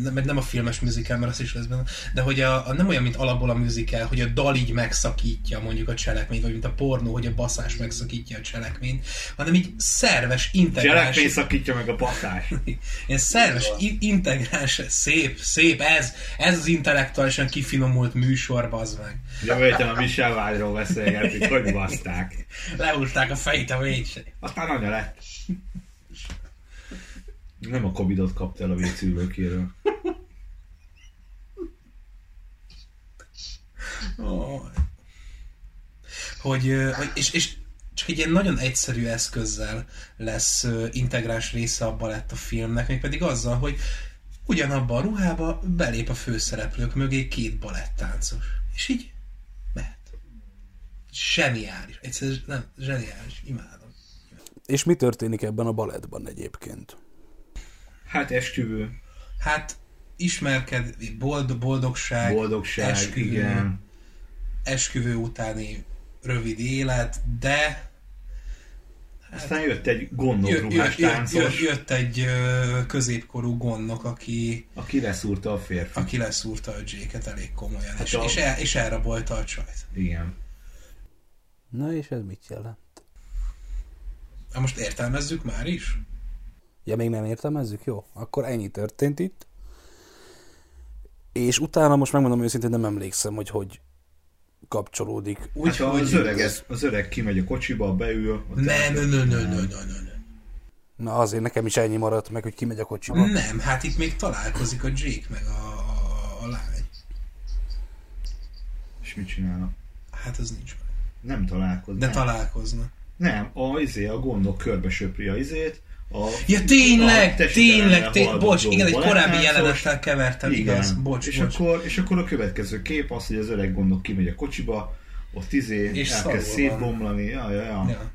nem, nem a filmes musical, mert az is lesz benne, de hogy a, a, nem olyan, mint alapból a musical, hogy a dal így megszakítja mondjuk a cselekményt, vagy mint a pornó, hogy a baszás megszakítja a cselekményt, hanem így szerves, integráns, Cselekmény szakítja meg a patás. ilyen szerves, in- integráns, szép, szép, ez, ez az intellektuálisan kifinomult műsor, bazd meg. Jövő héten a Michel vágyról beszélgetünk, hogy baszták. Leúrták a fejét a végség. Aztán anya lett. Nem a Covidot kapta el a vécülőkéről. Oh. Hogy, hogy és, és csak egy ilyen nagyon egyszerű eszközzel lesz ö, integráns része a balett a filmnek, mégpedig azzal, hogy ugyanabban a ruhába belép a főszereplők mögé két balettáncos. És így. Zseniális. Egyszerűen nem, zseniális. Imádom. És mi történik ebben a balettban egyébként? Hát esküvő, Hát ismerked, bold, boldogság, boldogság, esküvő, igen. esküvő utáni rövid élet, de Aztán jött egy gondok Jö, jö, ruhás jö, jö, táncos, jött egy ö, középkorú gondnok, aki, aki leszúrta a férfi. aki leszúrta a Jake-et elég komolyan, Hát és, a- és, el, és elrabolta a csajt. Igen. Na és ez mit jelent? Na most értelmezzük már is? Ja, még nem értelmezzük? Jó, akkor ennyi történt itt. És utána most megmondom őszintén, nem emlékszem, hogy hogy kapcsolódik. Úgy, hát az, öreg, az öreg kimegy a kocsiba, beül. ott Ne, el- ne, ne, ne, ne, ne, ne, ne. Na azért nekem is ennyi maradt meg, hogy kimegy a kocsiba. Nem, hát itt még találkozik a Jake meg a, a, a lány. És mit csinálnak? Hát ez nincs meg. Nem találkoznak. De nem. találkoznak. Nem, a, izé, a gondok körbe söpri a izét. A, Ja tényleg, a tényleg, té- haladó bocs, igen, egy korábbi jelenettel kevertem, Igen. igaz, bocs, és, bocs. Akkor, és akkor a következő kép az, hogy az öreg gondok kimegy a kocsiba, ott izé És elkezd szétbomlani, ja, ja, ja. Ja.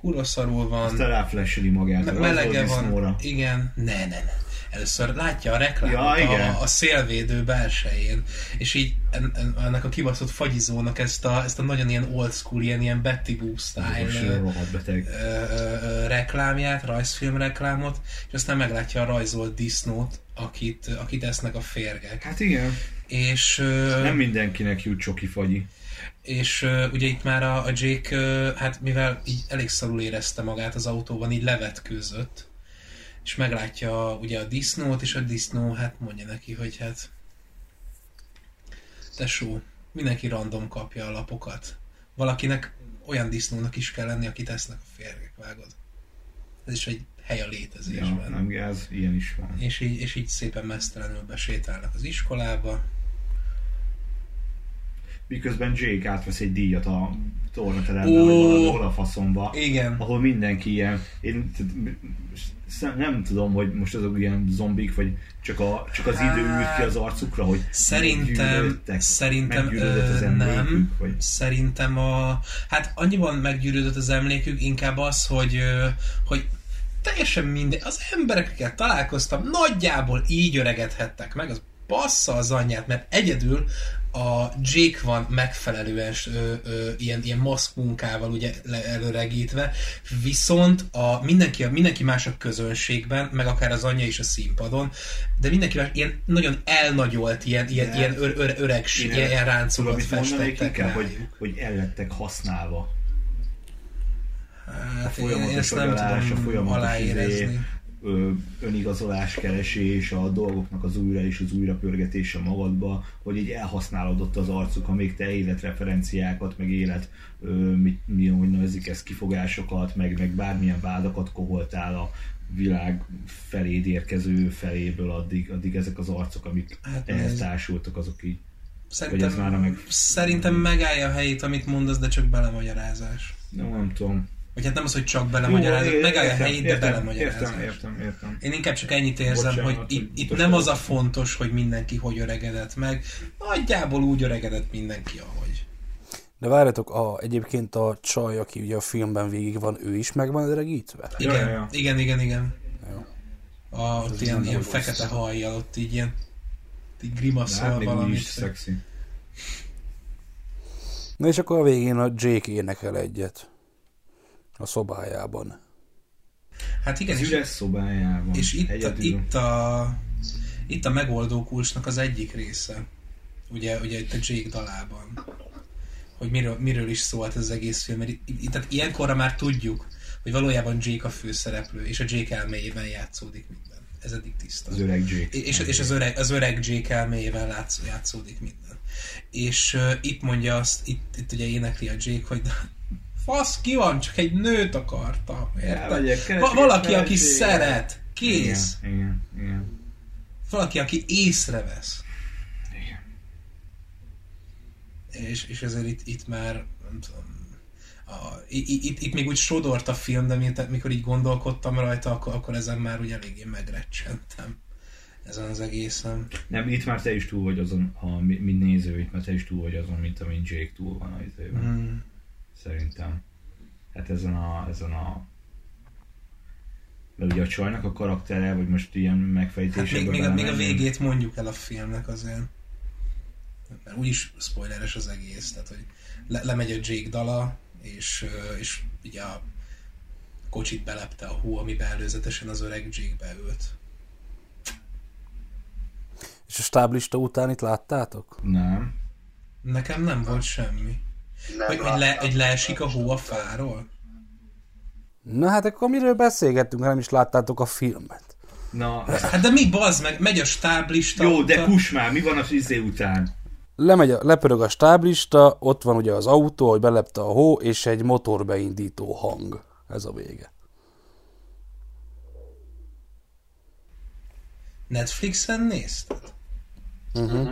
Kurva szarul van. Aztán ráflesseli magát melege van. Igen. Ne, ne, ne. Először látja a reklámot Ja, igen. a, a szélvédő belsején, és így en, en, ennek a kibaszott fagyizónak ezt a, ezt a nagyon ilyen old school, ilyen, ilyen Betty Boo Most style ö, ö, ö, reklámját, rajzfilm reklámot, és aztán meglátja a rajzolt disznót, akit, akit esznek a férgek. Hát igen, És, ö, nem mindenkinek jut csoki fagyi. és uh, ugye itt már a, a Jake, uh, hát mivel így elég szarul érezte magát az autóban, így levetkőzött, és meglátja ugye a disznót, és a disznó hát mondja neki, hogy hát tesó, mindenki random kapja a lapokat. Valakinek olyan disznónak is kell lenni, akit esznek a férgek, vágod? Ez is egy hely a Ja, létezésben. nem gáz, ilyen is van. És így, és így szépen mesztelenül besétálnak az iskolába. Miközben Jake átvesz egy díjat a tornateremben, Ó. vagy valahol a faszomba, Igen. ahol mindenki ilyen, én nem tudom, hogy most azok ilyen zombik, vagy csak, a, csak az idő ült ki az arcukra, hogy Szerintem, szerintem az emlékük, nem. vagy Szerintem a... Hát annyiban meggyűrődött az emlékük, inkább az, hogy, hogy teljesen minden... Az emberekkel találkoztam, nagyjából így öregedhettek meg, az bassza az anyját, mert egyedül a Jake van megfelelően ö, ö, ilyen, ilyen maszk munkával ugye előregítve, viszont a, mindenki, a, mindenki más a közönségben, meg akár az anyja is a színpadon, de mindenki más ilyen nagyon elnagyolt, ilyen, ilyen, De- ilyen ör, ör, öreg, Én ilyen, ilyen mondanék festettek inkább, hogy, hogy el lettek használva. Hát én, én folyamatos ezt nem agyalás, a tudom folyamatos aláérezni. izé, önigazolás keresés, a dolgoknak az újra és az újra pörgetése magadba, hogy így elhasználódott az arcuk, amíg te életreferenciákat, meg élet, mit, mi, hogy nevezik ezt, kifogásokat, meg, meg bármilyen vádakat koholtál a világ feléd érkező feléből, addig, addig ezek az arcok, amik Hát ehhez társultak, azok így Szerintem, ez már meg- szerintem megállja a helyét, amit mondasz, de csak belemagyarázás. nem, nem tudom. Vagy hát nem az, hogy csak belemagyarázás, Jó, megállja a helyét, de értem, belemagyarázás. Értem, értem, értem. Én inkább csak ennyit érzem, Bocsánat, hogy itt, hogy itt nem az a fontos, hogy mindenki hogy öregedett meg. Nagyjából úgy öregedett mindenki, ahogy. De várjatok, a, egyébként a csaj, aki ugye a filmben végig van, ő is meg van öregítve? Ja, Igen, ja, ja. igen, igen, igen. Jó. A, ott ilyen, ilyen fekete hajjal, ott így ilyen így grimaszol hát valamit. is szexi. Na és akkor a végén a Jake énekel egyet. A szobájában. Hát igen, Az és, üres szobájában. és itt, a, itt, a, itt a megoldó kulcsnak az egyik része. Ugye, ugye itt a Jake dalában. Hogy miről, miről is szólt ez az egész film. Mert itt, tehát ilyenkorra már tudjuk, hogy valójában Jake a főszereplő, és a Jake elméjében játszódik minden. Ez eddig tiszta. Az öreg Jake. És, és az, öreg, az öreg Jake elméjével látsz, játszódik minden. És uh, itt mondja azt, itt, itt ugye énekli a Jake, hogy fasz, ki van, csak egy nőt akarta. Érted? Va- valaki, aki szeret. Kész. Igen, igen, igen. Valaki, aki észrevesz. igen. És, és ezért itt, itt már, nem tudom, a, itt, itt még úgy sodort a film, de miután- mikor így gondolkodtam rajta, akkor, akkor ezen már úgy eléggé megrecsentem. Ezen az egészen. Nem, itt már te is túl vagy azon, ha mi- mint néző, itt már te is túl vagy azon, mint amint Jake túl van az izében. Hmm. Szerintem. Hát ezen a, ezen a mert ugye a csajnak a karaktere, vagy most ilyen Hát megfejtésekbe még, még, a, még a végét mondjuk el a filmnek azért. Mert úgyis spoileres az egész, tehát hogy le, lemegy a Jake dala, és, és ugye a kocsit belepte a hó, amiben előzetesen az öreg Jake beült. És a stáblista után itt láttátok? Nem. Nekem nem volt semmi. Nem Hogy, hogy, le, hogy leesik a hó a fáról? Na hát akkor miről beszélgettünk, ha nem is láttátok a filmet? Na, Hát de mi bazd meg, megy a stáblista. jó, de kus már, mi van az izé után? Lemegy a, lepörög a stáblista, ott van ugye az autó, hogy belepte a hó, és egy motorbeindító hang. Ez a vége. Netflixen nézted? Uh-huh.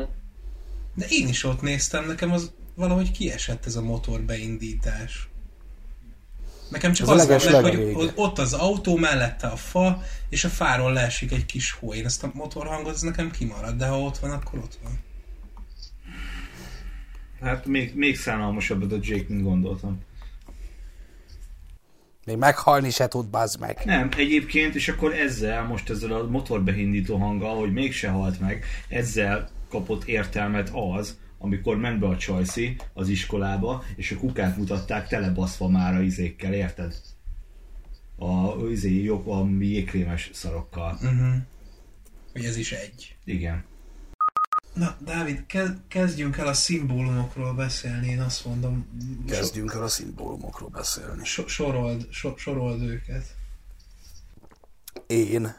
De én is ott néztem, nekem az valahogy kiesett ez a motorbeindítás. Nekem csak Ez a az van meg, hogy ott- az autó mellette a fa, és a fáról leesik egy kis hó. Én ezt a motorhangot, ez nekem kimarad, de ha ott van, akkor ott van. Hát még, még szánalmasabb a Jake, mint gondoltam. Még meghalni se tud, bazd meg. Nem, egyébként, és akkor ezzel, most ezzel a motorbehindító hanggal, hogy mégse halt meg, ezzel kapott értelmet az, amikor ment be a Csajci az iskolába, és a kukát mutatták telebaszva már a izékkel, érted? A izé, jobb, a jégkrémes szarokkal. Uh-huh. Hogy ez is egy. Igen. Na, Dávid, ke- kezdjünk el a szimbólumokról beszélni, én azt mondom. Kezdjünk el a szimbólumokról beszélni. So- sorold, so- sorold őket. Én.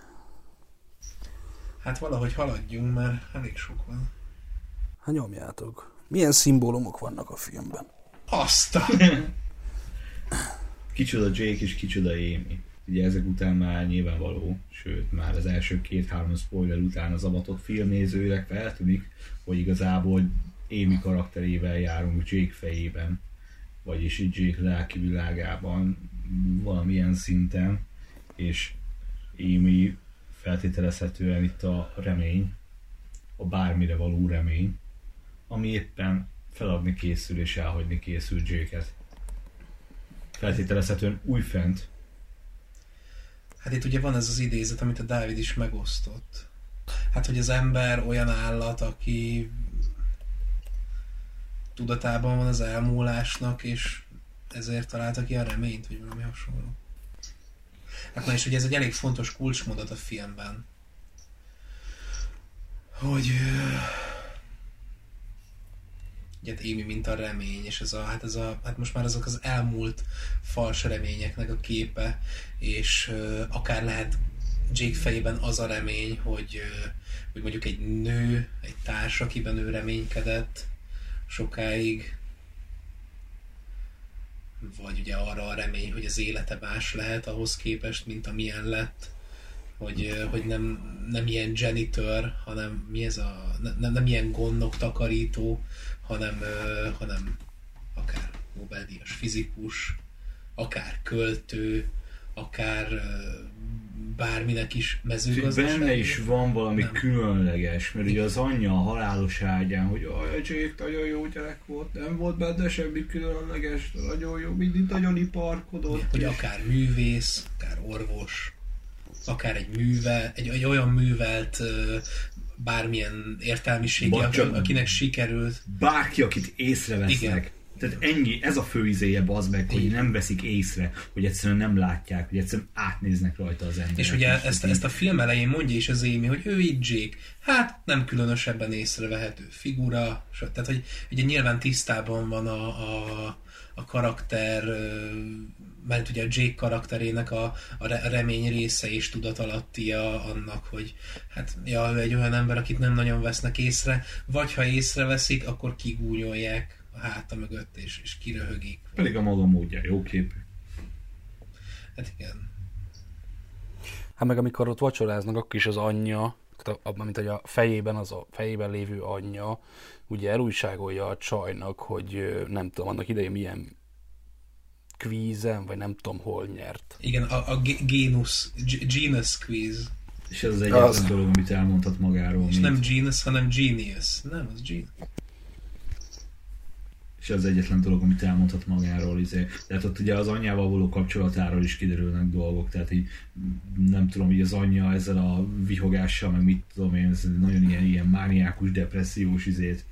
Hát valahogy haladjunk, mert elég sok van. Hát nyomjátok. Milyen szimbólumok vannak a filmben? Azt. Kicsoda Jake és kicsoda Amy. Ugye ezek után már nyilvánvaló, sőt már az első két-három spoiler után az avatott filmnézőnek feltűnik, hogy igazából Amy karakterével járunk Jake fejében, vagyis Jake lelki világában valamilyen szinten, és Amy feltételezhetően itt a remény, a bármire való remény, ami éppen feladni készül és elhagyni készül Jake-et. Feltételezhetően újfent. Hát itt ugye van ez az idézet, amit a Dávid is megosztott. Hát, hogy az ember olyan állat, aki tudatában van az elmúlásnak, és ezért találta ki a reményt, vagy valami hasonló. Hát na és ugye ez egy elég fontos kulcsmondat a filmben. Hogy ugye Amy mint a remény, és ez a, hát, ez a, hát most már azok az elmúlt fals reményeknek a képe, és ö, akár lehet Jake fejében az a remény, hogy, ö, hogy mondjuk egy nő, egy társ, akiben ő reménykedett sokáig, vagy ugye arra a remény, hogy az élete más lehet ahhoz képest, mint amilyen lett, hogy, hogy nem, nem ilyen janitor, hanem mi ez a, nem, nem ilyen gondok takarító, hanem, hanem akár Nobel-díjas fizikus, akár költő, akár bárminek is mezőgazdaság. Benne is van valami Nem. különleges, mert ugye az anyja a halálos ágyán, hogy "Aj, Jake nagyon jó gyerek volt, nem volt benne semmi különleges, nagyon jó, mindig nagyon iparkodott. hogy és- akár művész, akár orvos, akár egy műve, egy, egy olyan művelt bármilyen csak- akinek sikerült. bárki, akit észrevesznek. Igen. Tehát ennyi, ez a fő izéje az meg, hogy nem veszik észre, hogy egyszerűen nem látják, hogy egyszerűen átnéznek rajta az emberek. És ugye És ezt, így- ezt a film elején mondja is az Amy, hogy ő itt Jake. Hát nem különösebben észrevehető figura. Tehát, hogy ugye nyilván tisztában van a, a, a karakter, mert ugye a Jake karakterének a, a remény része és tudatalattia annak, hogy hát ja, ő egy olyan ember, akit nem nagyon vesznek észre, vagy ha észreveszik, akkor kigúnyolják a háta mögött, és, és kiröhögik. Pedig a maga módja jó képű. Hát igen. Hát meg amikor ott vacsoráznak, akkor is az anyja, mint hogy a fejében, az a fejében lévő anyja, ugye elújságolja a csajnak, hogy nem tudom, annak idején milyen kvízen, vagy nem tudom hol nyert. Igen, a, a ge- genus, g- genus quiz. És ez az egyetlen Az. dolog, amit elmondhat magáról. És mint- nem genus, hanem genius. Nem, az genius. És az egyetlen dolog, amit elmondhat magáról. Izé. Tehát ott ugye az anyjával való kapcsolatáról is kiderülnek dolgok, tehát így nem tudom, hogy az anyja ezzel a vihogással, meg mit tudom én, ez nagyon ilyen, ilyen mániákus, depressziós izét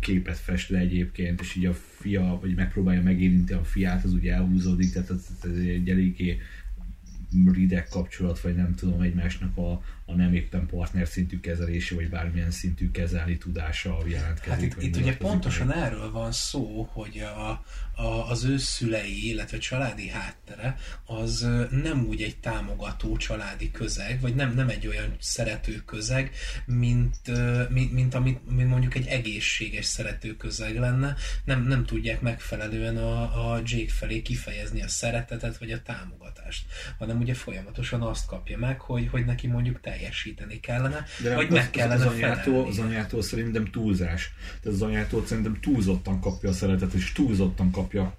képet fest le egyébként, és így a fia, vagy megpróbálja megérinti a fiát, az ugye elhúzódik, tehát ez, ez egy eléggé rideg kapcsolat, vagy nem tudom, egymásnak a, a nem éppen partner szintű kezelése, vagy bármilyen szintű kezelni tudása jelentkezik. Hát itt, itt ugye pontosan meg. erről van szó, hogy a, a, az ő szülei, illetve családi háttere, az nem úgy egy támogató családi közeg, vagy nem, nem egy olyan szerető közeg, mint, mint, mint, amit, mint mondjuk egy egészséges szerető közeg lenne. Nem, nem tudják megfelelően a, a Jake felé kifejezni a szeretetet, vagy a támogatást, hanem ugye folyamatosan azt kapja meg, hogy, hogy neki mondjuk teljesíteni kellene, De vagy az, meg kellene az, anyától, az anyától szerintem túlzás. Tehát az anyától szerintem túlzottan kapja a szeretet, és túlzottan kapja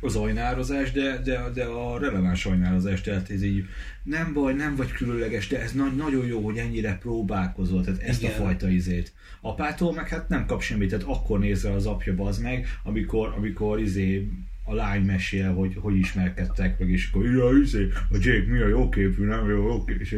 az ajnározás, de, de, de a releváns ajnározás, tehát ez így nem baj, nem vagy különleges, de ez nagy, nagyon jó, hogy ennyire próbálkozol, tehát ezt Igen. a fajta izét. Apától meg hát nem kap semmit, tehát akkor néz rá az apja az meg, amikor, amikor izé a lány mesél, hogy hogy ismerkedtek meg, és akkor ja, izé, a Jake mi a jó képű, nem jó, jó képű. És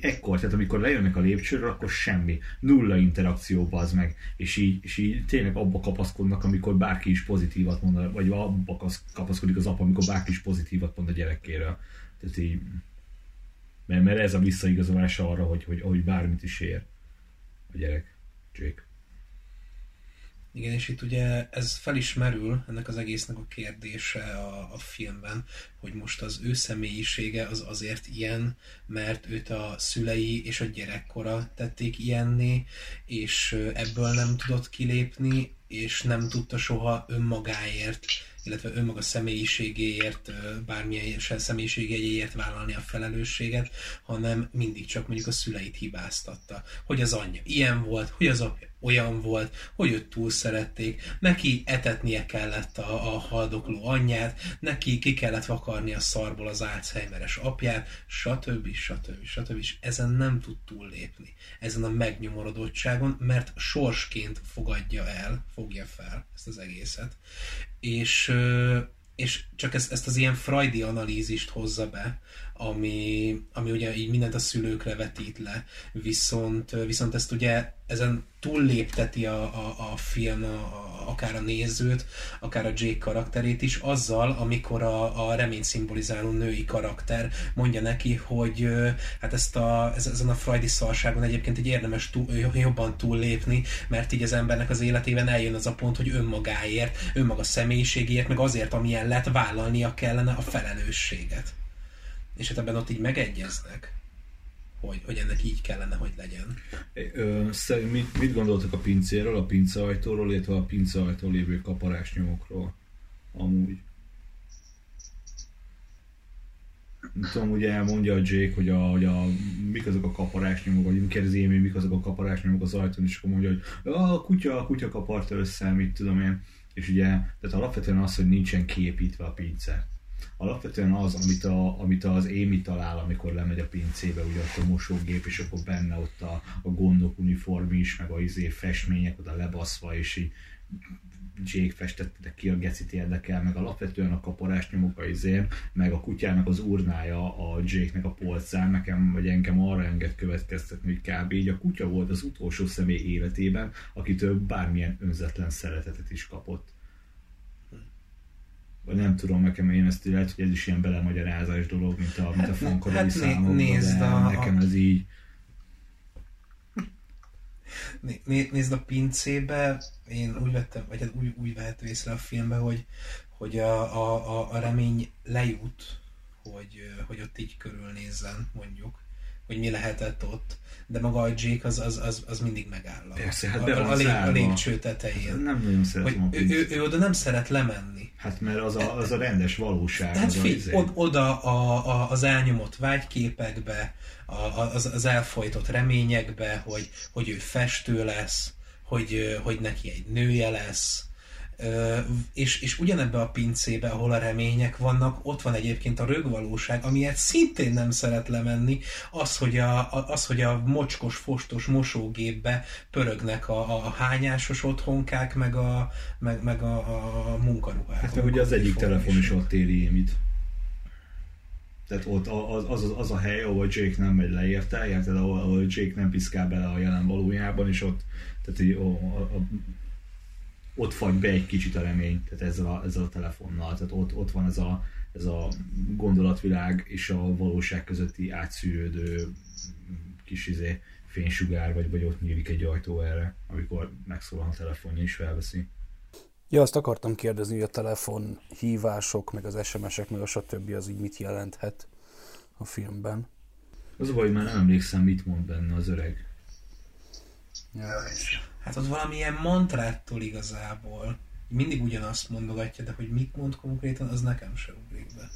ekkor, tehát amikor lejönnek a lépcsőről, akkor semmi. Nulla interakció az meg. És így, és így tényleg abba kapaszkodnak, amikor bárki is pozitívat mond, vagy abba kapaszkodik az apa, amikor bárki is pozitívat mond a gyerekéről. Tehát így, mert, mert ez a visszaigazolása arra, hogy, hogy, hogy bármit is ér a gyerek, Jake. Igen, és itt ugye ez felismerül, ennek az egésznek a kérdése a, a filmben, hogy most az ő személyisége az azért ilyen, mert őt a szülei és a gyerekkora tették ilyenné, és ebből nem tudott kilépni, és nem tudta soha önmagáért illetve önmaga személyiségéért, bármilyen személyiségéért vállalni a felelősséget, hanem mindig csak mondjuk a szüleit hibáztatta. Hogy az anyja ilyen volt, hogy az apja olyan volt, hogy őt túl szerették, neki etetnie kellett a, a haldokló anyját, neki ki kellett vakarni a szarból az Alzheimeres apját, stb. stb. stb. És ezen nem tud túllépni. Ezen a megnyomorodottságon, mert sorsként fogadja el, fogja fel ezt az egészet. És, és csak ezt, ezt az ilyen freudi analízist hozza be, ami, ami ugye így mindent a szülőkre vetít le, viszont, viszont ezt ugye ezen túllépteti a, a, a film a, a, akár a nézőt, akár a Jake karakterét is, azzal, amikor a, a remény szimbolizáló női karakter mondja neki, hogy hát ezt a, ez, ezen a freudi szarságon egyébként egy érdemes túl, jobban túllépni, mert így az embernek az életében eljön az a pont, hogy önmagáért, önmaga személyiségért, meg azért, amilyen lett, vállalnia kellene a felelősséget. És hát ebben ott így megegyeznek, hogy, hogy ennek így kellene, hogy legyen. Ö, mit, mit gondoltak a pincéről, a pinceajtóról, illetve a pinceajtó lévő kaparásnyomokról? Amúgy. Nem tudom, ugye elmondja a Jake, hogy, a, hogy a, mik azok a kaparásnyomok, vagy kérdezi Amy, mik azok a kaparásnyomok az ajtón, és akkor mondja, hogy "Ja, a kutya, a kutya kaparta össze, mit tudom én. És ugye, tehát alapvetően az, hogy nincsen kiépítve a pince. Alapvetően az, amit, a, amit az Amy talál, amikor lemegy a pincébe, ugye ott a mosógép, és akkor benne ott a, a gondok uniform is, meg a izé festmények oda lebaszva, és így Jake festette ki a gecit érdekel, meg alapvetően a kaparás nyomok a izén, meg a kutyának az urnája a Jake-nek a polcán, nekem, vagy engem arra enged következtetni, hogy kb. így a kutya volt az utolsó személy életében, akitől bármilyen önzetlen szeretetet is kapott. Vagy nem tudom, nekem én ezt lehet, hogy ez is ilyen belemagyarázás dolog, mint a, mint a Hát fankarai hát né- számokban, nézd de a- nekem ez így Né- né- Nézd a pincébe, én úgy vettem, vagy hát úgy, úgy vehető észre a filmbe, hogy, hogy a, a, a, remény lejut, hogy, hogy ott így körülnézzen, mondjuk, hogy mi lehetett ott, de maga a Jake az, az, az, az mindig megáll. Persze, hát a, be van a, a, lég, a lépcső tetején. nem nagyon Hogy szeretem a ő, ő, ő, oda nem szeret lemenni. Hát mert az a, az a rendes valóság. Hát az figyelj, izé. od, oda a, a, az elnyomott vágyképekbe, a, az, az elfolytott reményekbe, hogy, hogy ő festő lesz, hogy, hogy neki egy nője lesz, és, és ugyanebbe a pincébe, ahol a remények vannak, ott van egyébként a rögvalóság, amiért szintén nem szeret lemenni, az, hogy a, az, hogy a mocskos, fostos mosógépbe pörögnek a, a hányásos otthonkák, meg a, meg, meg a, a munkaruhák. Hát meg ugye az egyik telefon is ott éri Émit. Tehát ott az, az, az, az a hely, ahol Jake nem megy le érte, érted, ahol, ahol Jake nem piszkál bele a jelen valójában, és ott, tehát így, ó, a, a, ott fagy be egy kicsit a remény, tehát ezzel a, ezzel a telefonnal, tehát ott, ott van ez a, ez a gondolatvilág és a valóság közötti átszűrődő kis izé, fénysugár, vagy, vagy ott nyílik egy ajtó erre, amikor megszólal a telefonja és felveszi. Ja, azt akartam kérdezni, hogy a telefon hívások, meg az SMS-ek, meg a stb. az így mit jelenthet a filmben. Az a baj, hogy már nem emlékszem, mit mond benne az öreg. Ja. Hát ott valamilyen mantrától igazából. Mindig ugyanazt mondogatja, de hogy mit mond konkrétan, az nekem se ugrik be.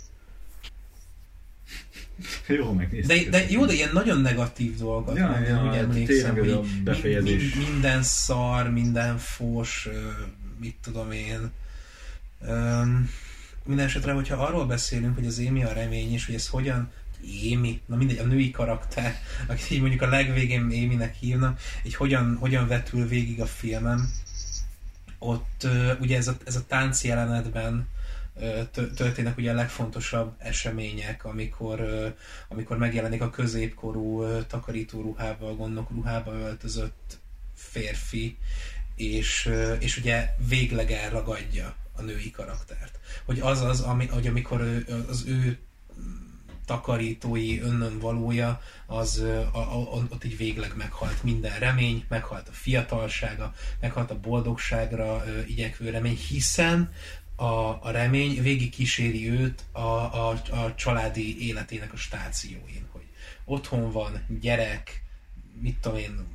Jó, megnéztük. De, de jó, de ilyen nagyon negatív dolgokat Ja, mond, ja, úgy hát emlékszem, hogy befejezés. mi- minden szar, minden fos, mit tudom én. Um, minden esetre, hogyha arról beszélünk, hogy az Émi a remény, és hogy ez hogyan Émi, na mindegy, a női karakter, akit így mondjuk a legvégén Éminek hívnak, így hogyan, hogyan vetül végig a filmem, ott ugye ez a, ez a tánc jelenetben történnek ugye a legfontosabb események, amikor, amikor megjelenik a középkorú ö, takarítóruhával, gondnok ruhába öltözött férfi, és, és ugye végleg elragadja a női karaktert. Hogy az az, ami, hogy amikor az ő takarítói önnön valója, az a, a, ott így végleg meghalt minden remény, meghalt a fiatalsága, meghalt a boldogságra igyekvő remény, hiszen a, a remény végig kíséri őt a, a, a családi életének a stációin, hogy otthon van, gyerek, mit tudom én,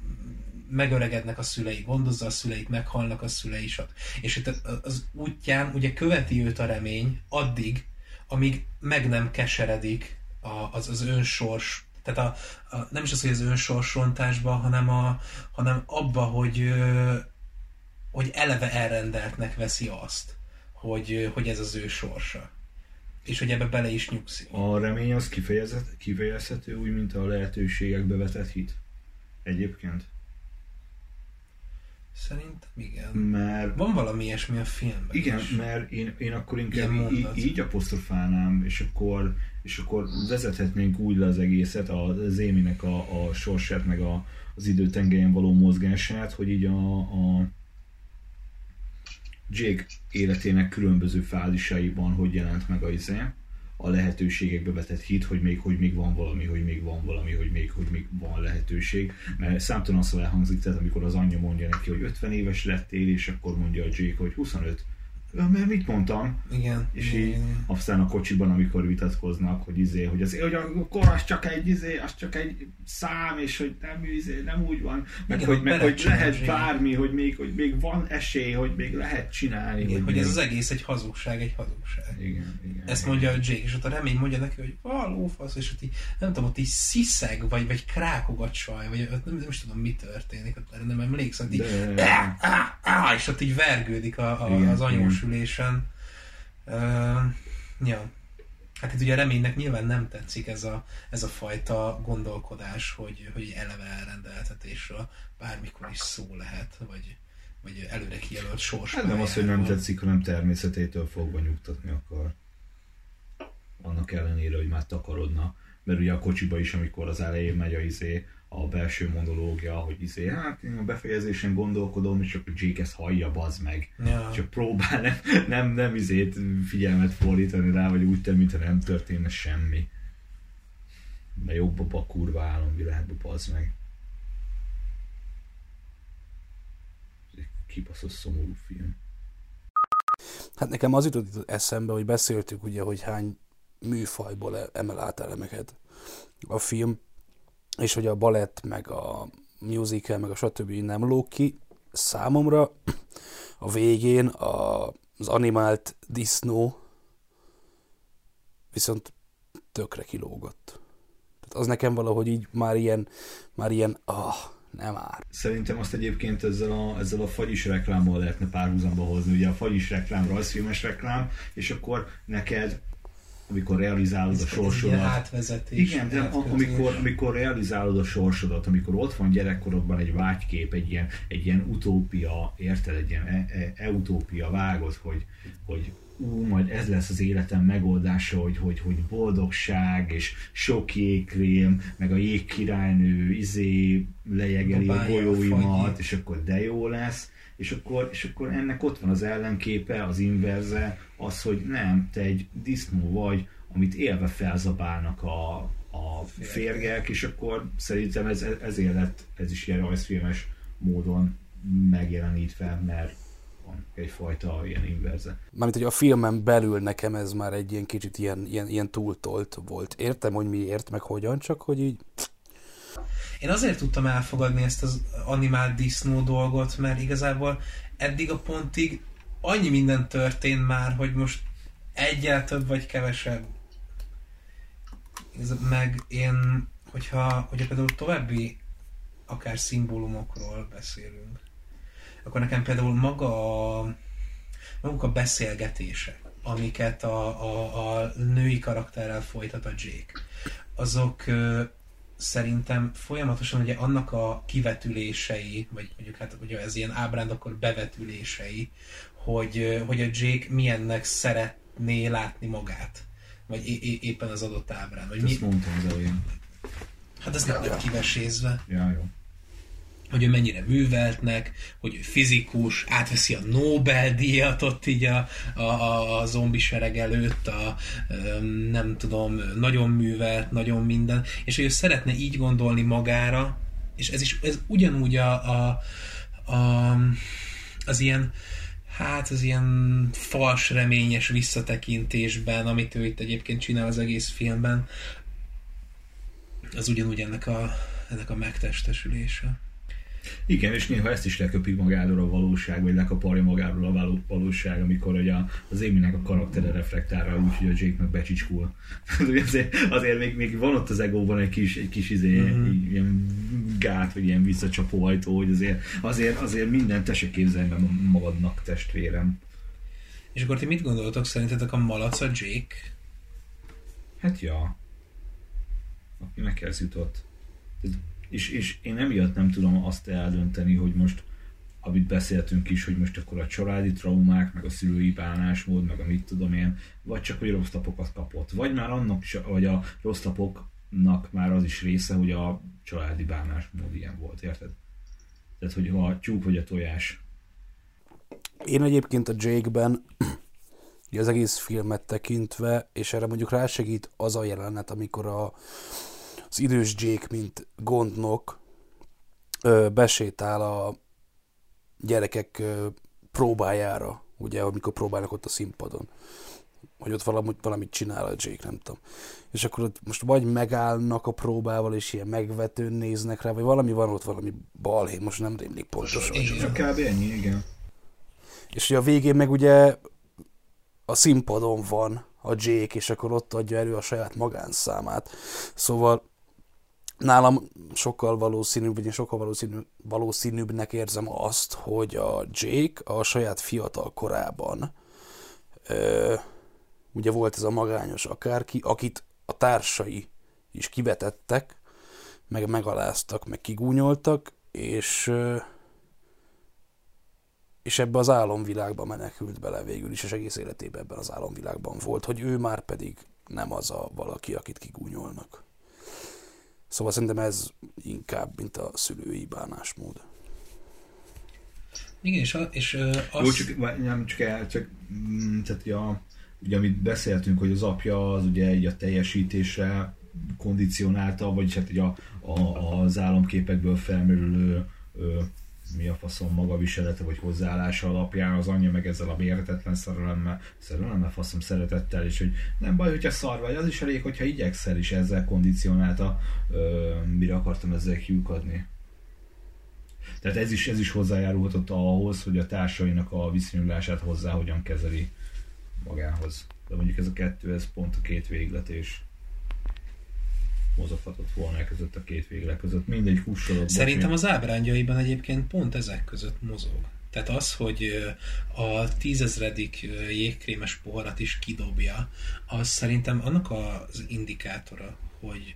megöregednek a szülei, gondozza a szüleit, meghalnak a szülei, stb. és itt az útján ugye követi őt a remény addig, amíg meg nem keseredik a, az, az önsors, tehát a, a, nem is az, hogy az önsorsontásba, hanem, a, hanem abba, hogy, hogy eleve elrendeltnek veszi azt, hogy, hogy ez az ő sorsa. És hogy ebbe bele is nyugszik. A remény az kifejezet, kifejezhető úgy, mint a lehetőségekbe vetett hit. Egyébként. Szerintem igen. Mert Van valami ilyesmi a filmben Igen, is. mert én, én akkor inkább Ilyen í- mondat. így apostrofálnám, és akkor, és akkor vezethetnénk úgy le az egészet, az Éminek a, a sorsát, meg a, az időtengelyen való mozgását, hogy így a, a Jake életének különböző fázisaiban hogy jelent meg a izé, a lehetőségekbe vetett hit, hogy még, hogy még van valami, hogy még van valami, hogy még, hogy még van lehetőség. Mert számtalan szó elhangzik, tehát amikor az anyja mondja neki, hogy 50 éves lettél, és akkor mondja a Jake, hogy 25. Mert mit mondtam? Igen. És így igen. aztán a kocsiban, amikor vitatkoznak, hogy izé, hogy az, hogy a kor az csak egy izé, az csak egy szám, és hogy nem, izé, nem úgy van, meg, Igen, hogy, meg hogy lehet bármi, hogy még, hogy még van esély, hogy még lehet csinálni. Igen, hogy még... ez az egész egy hazugság, egy hazugság. Igen, igen. Ezt igen. mondja a Jake, és ott a remény mondja neki, hogy ah, lófasz, és ott így, nem tudom, ott így sziszeg, vagy, vagy krákogat saj, vagy ott nem, nem is tudom, mi történik, ott nem emlékszem, így, De, á, á, és ott így vergődik a, a, Igen, az anyós ülésen. Uh, ja. Hát itt ugye a reménynek nyilván nem tetszik ez a, ez a fajta gondolkodás, hogy, hogy eleve elrendeltetésről bármikor is szó lehet, vagy, vagy előre kijelölt sors. hát nem az, hogy nem tetszik, hanem természetétől fogva nyugtatni akar. Annak ellenére, hogy már takarodna. Mert ugye a kocsiba is, amikor az elején megy a izé, a belső monológia, hogy izé, hát én a befejezésen gondolkodom, és akkor Jake ezt hallja, bazd meg. Ja. Csak próbál nem, nem, nem izét figyelmet fordítani rá, vagy úgy tenni, mintha nem történne semmi. De jobb a a kurva álomvilágba, bazd meg. Ez egy kibaszott szomorú film. Hát nekem az jutott eszembe, hogy beszéltük ugye, hogy hány műfajból emel át elemeket a film, és hogy a balett, meg a musical, meg a stb. nem lóg ki. Számomra a végén a, az animált disznó viszont tökre kilógott. Tehát az nekem valahogy így már ilyen, már ilyen, ah, nem már. Szerintem azt egyébként ezzel a, ezzel a fagyis reklámmal lehetne párhuzamba hozni. Ugye a fagyis reklám, rajzfilmes reklám, és akkor neked, amikor realizálod a Ilyen sorsodat, átvezetés. Igen, de a- amikor, amikor realizálod a sorsodat, amikor ott van gyerekkorodban egy vágykép, egy ilyen, egy ilyen utópia, érted, egy ilyen e- e- eutópia vágod, hogy, hogy ú, majd ez lesz az életem megoldása, hogy, hogy, hogy boldogság, és sok jégkrém, meg a jégkirálynő izé lejegeli a a golyóimat, és akkor de jó lesz, és akkor, és akkor ennek ott van az ellenképe, az inverze, az, hogy nem, te egy disznó vagy, amit élve felzabálnak a, a férgek, és akkor szerintem ez, ezért lett ez is ilyen rajzfilmes módon megjelenítve, mert van egyfajta ilyen inverze. Mármint, hogy a filmen belül nekem ez már egy ilyen kicsit ilyen, ilyen, ilyen túltolt volt. Értem, hogy miért, meg hogyan, csak hogy így Én azért tudtam elfogadni ezt az animált disznó dolgot, mert igazából eddig a pontig annyi minden történt már, hogy most egyel több vagy kevesebb. Ez, meg én, hogyha, hogyha például további akár szimbólumokról beszélünk, akkor nekem például maga a, maguk a beszélgetések, amiket a, a, a női karakterrel folytat a Jake, azok szerintem folyamatosan ugye annak a kivetülései, vagy mondjuk hát ugye ez ilyen ábránd, akkor bevetülései, hogy, hogy a Jake milyennek szeretné látni magát. Vagy é- éppen az adott ábrán. Vagy mi, Ezt mondtam az elején. hát ez nem lett kivesézve Ja, jó. Hogy ő mennyire műveltnek, hogy ő fizikus, átveszi a Nobel-díjat ott így a, a, a, a zombi előtt, a, nem tudom, nagyon művelt, nagyon minden, és hogy ő szeretne így gondolni magára, és ez is ez ugyanúgy a, a, a az ilyen hát az ilyen fals reményes visszatekintésben, amit ő itt egyébként csinál az egész filmben, az ugyanúgy ennek a, ennek a megtestesülése. Igen, és néha ezt is leköpi magáról a valóság, vagy lekaparja magáról a való, valóság, amikor ugye az Éminek a karaktere reflektál rá úgy, hogy a Jake meg becsicskul. azért, azért még, még, van ott az egóban egy kis, egy kis izé, mm-hmm. ilyen gát, vagy ilyen visszacsapó ajtó, hogy azért, azért, azért mindent te se képzelj magadnak, testvérem. És akkor ti mit gondoltok? Szerintetek a malac a Jake? Hát ja. Aki meghez jutott. És, és én emiatt nem tudom azt eldönteni, hogy most amit beszéltünk is, hogy most akkor a családi traumák, meg a szülői bánásmód, meg a mit tudom én, vagy csak, hogy rossz tapokat kapott. Vagy már annak, vagy a rossz tapoknak már az is része, hogy a családi bánásmód ilyen volt, érted? Tehát, hogy a tyúk vagy a tojás. Én egyébként a Jake-ben az egész filmet tekintve, és erre mondjuk rásegít az a jelenet, amikor a, az idős Jake, mint gondnok, besétál a gyerekek próbájára, ugye, amikor próbálnak ott a színpadon hogy ott valamit, valamit csinál a Jake, nem tudom. És akkor ott most vagy megállnak a próbával, és ilyen megvetőn néznek rá, vagy valami van ott, valami balhé, most nem rémlik pontosan. Igen, kb. ennyi, igen. És ugye a végén meg ugye a színpadon van a Jake, és akkor ott adja elő a saját magánszámát. Szóval nálam sokkal valószínűbb, vagy én sokkal valószínűbb, valószínűbbnek érzem azt, hogy a Jake a saját fiatal korában ö, ugye volt ez a magányos akárki, akit a társai is kivetettek, meg megaláztak, meg kigúnyoltak, és és ebbe az álomvilágba menekült bele végül is, és egész életében ebben az álomvilágban volt, hogy ő már pedig nem az a valaki, akit kigúnyolnak. Szóval szerintem ez inkább, mint a szülői bánásmód. Igen, és, a, és az... Jó, csak, nem csak, el, csak mm, tehát ja, ugye amit beszéltünk, hogy az apja az ugye egy a teljesítésre kondicionálta, vagyis hát ugye a, a, az álomképekből felmerülő ö, mi a faszom magaviselete vagy hozzáállása alapján az anyja meg ezzel a mérhetetlen szerelemmel, szerelemmel faszom szeretettel, és hogy nem baj, hogyha szar vagy, az is elég, hogyha igyekszel is ezzel kondicionálta, ö, mire akartam ezzel kiukadni. Tehát ez is, ez is hozzájárulhatott ahhoz, hogy a társainak a viszonyulását hozzá hogyan kezeli magához. De mondjuk ez a kettő, ez pont a két véglet, és mozoghatott volna e között a két végle között. Mindegy hússorok. Szerintem az ábrányaiban egyébként pont ezek között mozog. Tehát az, hogy a tízezredik jégkrémes poharat is kidobja, az szerintem annak az indikátora, hogy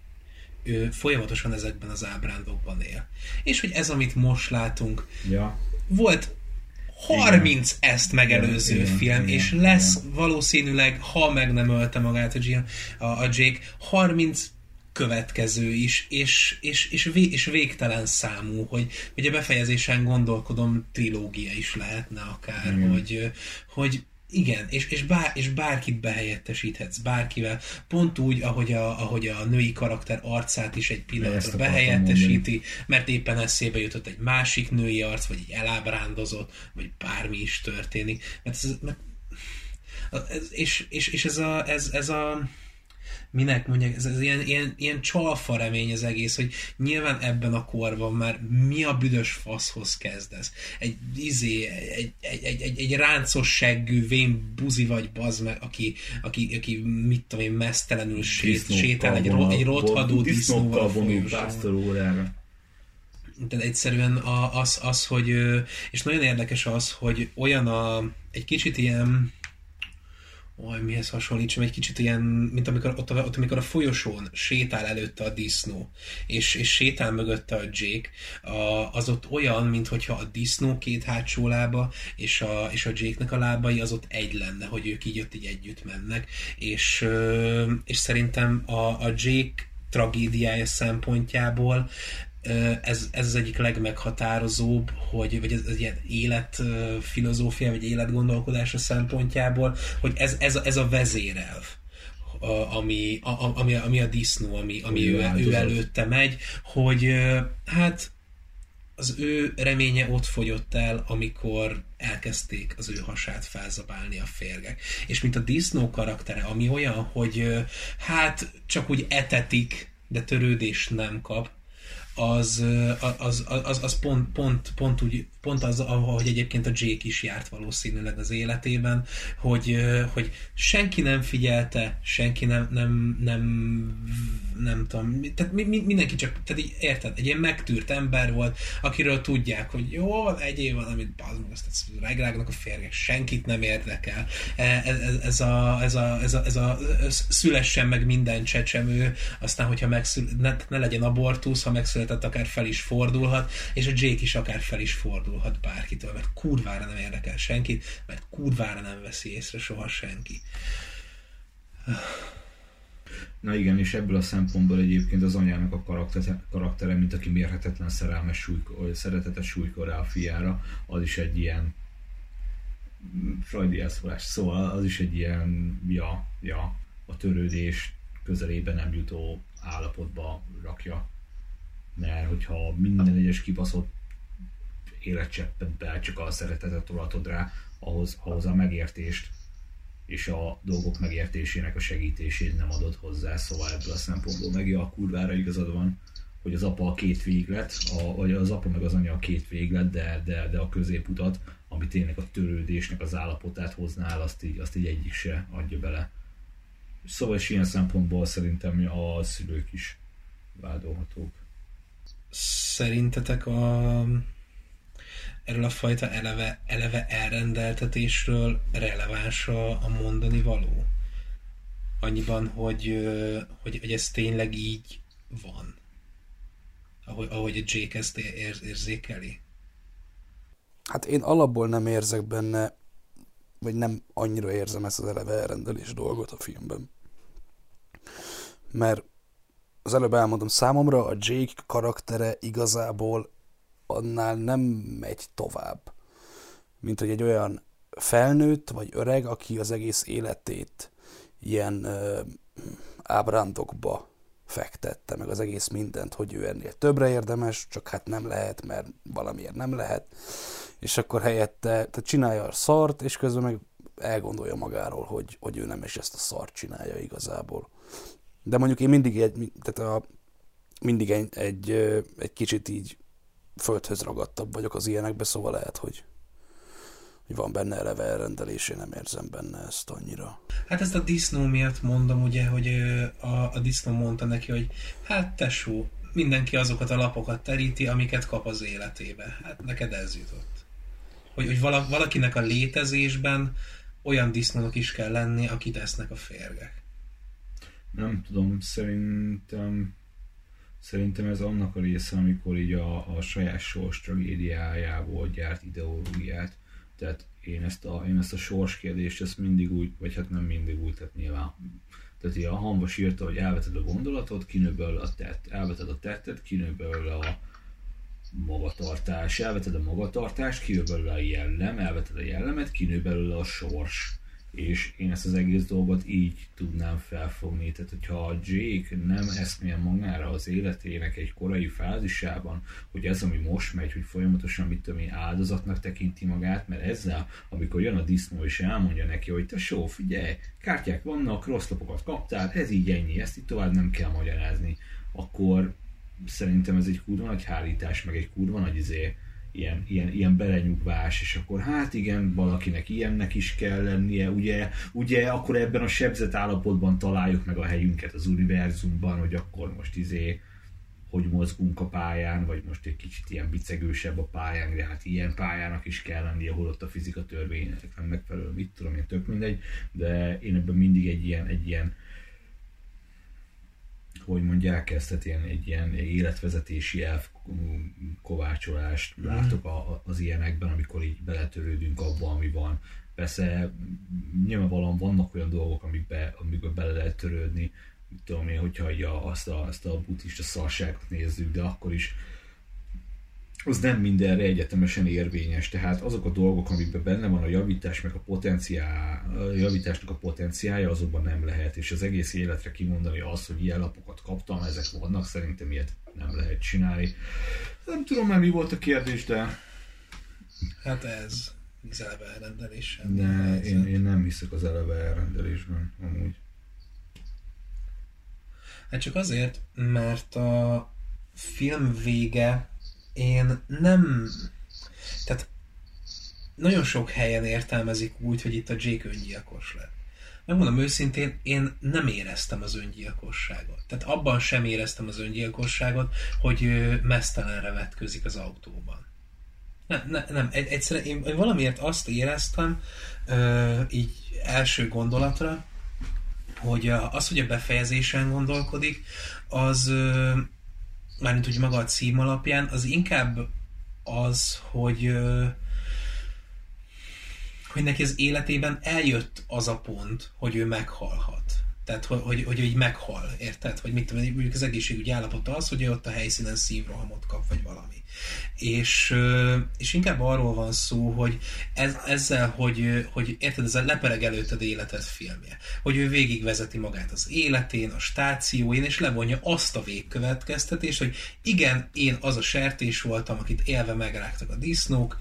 ő folyamatosan ezekben az ábrándokban él. És hogy ez, amit most látunk, ja. volt 30 igen. ezt megelőző igen, film, igen, és lesz igen. valószínűleg, ha meg nem ölte magát a, G- a, a Jake, 30 következő is, és, és, és, vé, és végtelen számú, hogy, a befejezésen gondolkodom, trilógia is lehetne akár, mm. hogy, hogy igen, és, és, bár, és bárkit behelyettesíthetsz, bárkivel, pont úgy, ahogy a, ahogy a női karakter arcát is egy pillanatra behelyettesíti, mert éppen eszébe jutott egy másik női arc, vagy egy elábrándozott, vagy bármi is történik. Mert ez, mert, ez, és, és, és ez a, ez, ez a minek mondják, ez, ez ilyen, ilyen, ilyen csalfa remény az egész, hogy nyilván ebben a korban már mi a büdös faszhoz kezdesz. Egy izé, egy, egy, egy, egy, egy ráncos seggű, vén buzi vagy bazd meg, aki, aki, aki mit tudom én, mesztelenül sét, sétál egy, egy rothadó disznóval a folyosón. Tehát egyszerűen az, az, hogy, és nagyon érdekes az, hogy olyan a, egy kicsit ilyen, Oj, mihez hasonlítsam, egy kicsit ilyen, mint amikor ott, ott amikor a folyosón sétál előtte a disznó, és, és sétál mögötte a Jake, a, az ott olyan, mintha a disznó két hátsó lába, és a, és a Jake-nek a lábai az ott egy lenne, hogy ők így ott így együtt mennek, és, és szerintem a, a Jake tragédiája szempontjából ez, ez az egyik legmeghatározóbb, hogy, vagy ez, ez ilyen életfilozófia, vagy életgondolkodása szempontjából, hogy ez, ez, ez a vezérelv a, ami, a, ami, ami a disznó, ami, ami ő, ő előtte megy, hogy hát az ő reménye ott fogyott el, amikor elkezdték az ő hasát felzabálni a férgek. És mint a disznó karaktere, ami olyan, hogy hát csak úgy etetik, de törődést nem kap, az, az, az, az, pont, pont, pont, úgy, pont az, ahogy egyébként a Jake is járt valószínűleg az életében, hogy, hogy senki nem figyelte, senki nem, nem, nem, nem tudom, tehát mi, mi, mindenki csak, tehát így, érted, egy ilyen megtűrt ember volt, akiről tudják, hogy jó, egyéb valamit, bazd meg, azt regrágnak a férgek, senkit nem érdekel. Ez, ez, ez, a, ez, a, ez, a, ez a szülessen meg minden csecsemő, aztán, hogyha megszül, ne, ne legyen abortusz, ha megszületett, akár fel is fordulhat, és a Jake is akár fel is fordulhat bárkitől, mert kurvára nem érdekel senkit, mert kurvára nem veszi észre soha senki. Na igen, és ebből a szempontból egyébként az anyának a karaktere, karaktere mint aki mérhetetlen szerelmes súlyko, szeretetes súlykor rá a fiára, az is egy ilyen Freudi elszólás, szóval az is egy ilyen, ja, ja, a törődés közelébe nem jutó állapotba rakja. Mert hogyha minden egyes kibaszott életcseppet be csak a szeretetet tolatod rá, ahhoz, ahhoz a megértést és a dolgok megértésének a segítését nem adod hozzá, szóval ebből a szempontból meg a kurvára igazad van, hogy az apa a két véglet, a, vagy az apa meg az anya a két véglet, de, de, de a középutat, ami tényleg a törődésnek az állapotát hoznál, azt így, azt így egyik se adja bele. Szóval és ilyen szempontból szerintem a szülők is vádolhatók. Szerintetek a, erről a fajta eleve, eleve elrendeltetésről releváns a, a mondani való? Annyiban, hogy, hogy, hogy ez tényleg így van. Ahogy, ahogy a Jake ezt ér, érzékeli. Hát én alapból nem érzek benne, vagy nem annyira érzem ezt az eleve elrendelés dolgot a filmben. Mert az előbb elmondom, számomra a Jake karaktere igazából annál nem megy tovább, mint hogy egy olyan felnőtt vagy öreg, aki az egész életét ilyen ö, ábrándokba fektette, meg az egész mindent, hogy ő ennél többre érdemes, csak hát nem lehet, mert valamiért nem lehet, és akkor helyette tehát csinálja a szart, és közben meg elgondolja magáról, hogy, hogy ő nem is ezt a szart csinálja igazából. De mondjuk én mindig egy, tehát a, mindig egy, egy, egy kicsit így földhöz ragadtabb vagyok az ilyenekbe, szóval lehet, hogy, hogy van benne eleve elrendelés, én nem érzem benne ezt annyira. Hát ezt a disznó miatt mondom, ugye, hogy a, a disznó mondta neki, hogy hát tesó, mindenki azokat a lapokat teríti, amiket kap az életébe. Hát neked ez jutott. Hogy, hogy vala, valakinek a létezésben olyan disznónak is kell lenni, akit esznek a férgek. Nem tudom, szerintem szerintem ez annak a része, amikor így a, a saját sors tragédiájából gyárt ideológiát. Tehát én ezt a, én ezt a sors kérdést, ezt mindig úgy, vagy hát nem mindig úgy, tehát nyilván tehát ilyen a hangos írta, hogy elveted a gondolatot, kinőből a tett, elveted a tettet, kinőből a magatartás, elveted a magatartást, kinő belőle a jellem, elveted a jellemet, kinő belőle a sors és én ezt az egész dolgot így tudnám felfogni. Tehát, hogyha a Jake nem eszmél magára az életének egy korai fázisában, hogy ez, ami most megy, hogy folyamatosan, mit tudom én, áldozatnak tekinti magát, mert ezzel, amikor jön a disznó és elmondja neki, hogy te só, figyelj, kártyák vannak, rossz lapokat kaptál, ez így ennyi, ezt itt tovább nem kell magyarázni, akkor szerintem ez egy kurva nagy hárítás, meg egy kurva nagy izé, ilyen, ilyen, ilyen belenyugvás, és akkor hát igen, valakinek ilyennek is kell lennie, ugye, ugye akkor ebben a sebzett állapotban találjuk meg a helyünket az univerzumban, hogy akkor most izé, hogy mozgunk a pályán, vagy most egy kicsit ilyen bicegősebb a pályán, de hát ilyen pályának is kell lennie, ott a fizika törvénynek nem megfelelő, mit tudom én, tök mindegy, de én ebben mindig egy ilyen, egy ilyen hogy mondják ezt, tehát ilyen, egy ilyen életvezetési elv kovácsolást mm. látok a, az ilyenekben, amikor így beletörődünk abba, ami van. Persze nyilvánvalóan vannak olyan dolgok, amikbe, amikbe bele lehet törődni, tudom én, hogyha a, azt, a, azt a buddhista szarságot nézzük, de akkor is az nem mindenre egyetemesen érvényes. Tehát azok a dolgok, amikben benne van a javítás, meg a, potenciál, a javításnak a potenciája, azokban nem lehet. És az egész életre kimondani azt, hogy ilyen lapokat kaptam, ezek vannak, szerintem ilyet nem lehet csinálni. Nem tudom már mi volt a kérdés, de... Hát ez az eleve elrendelés. De én, én nem hiszek az eleve elrendelésben, amúgy. Hát csak azért, mert a, film vége, én nem... Tehát nagyon sok helyen értelmezik úgy, hogy itt a Jake öngyilkos lett. Megmondom őszintén, én nem éreztem az öngyilkosságot. Tehát abban sem éreztem az öngyilkosságot, hogy mesztelenre vetközik az autóban. Nem, ne, nem egy, egyszerűen én, én valamiért azt éreztem, ö, így első gondolatra, hogy az, hogy a befejezésen gondolkodik, az mármint úgy maga a cím alapján, az inkább az, hogy hogy neki az életében eljött az a pont, hogy ő meghalhat. Tehát, hogy, hogy, hogy meghal, érted? Hogy mit tudom, mondjuk az egészségügyi állapota az, hogy ő ott a helyszínen szívrohamot kap, vagy valami. És, és inkább arról van szó, hogy ez, ezzel, hogy, hogy érted, ezzel lepereg előtted életed filmje. Hogy ő végigvezeti magát az életén, a stációin, és levonja azt a végkövetkeztetést, hogy igen, én az a sertés voltam, akit élve megrágtak a disznók,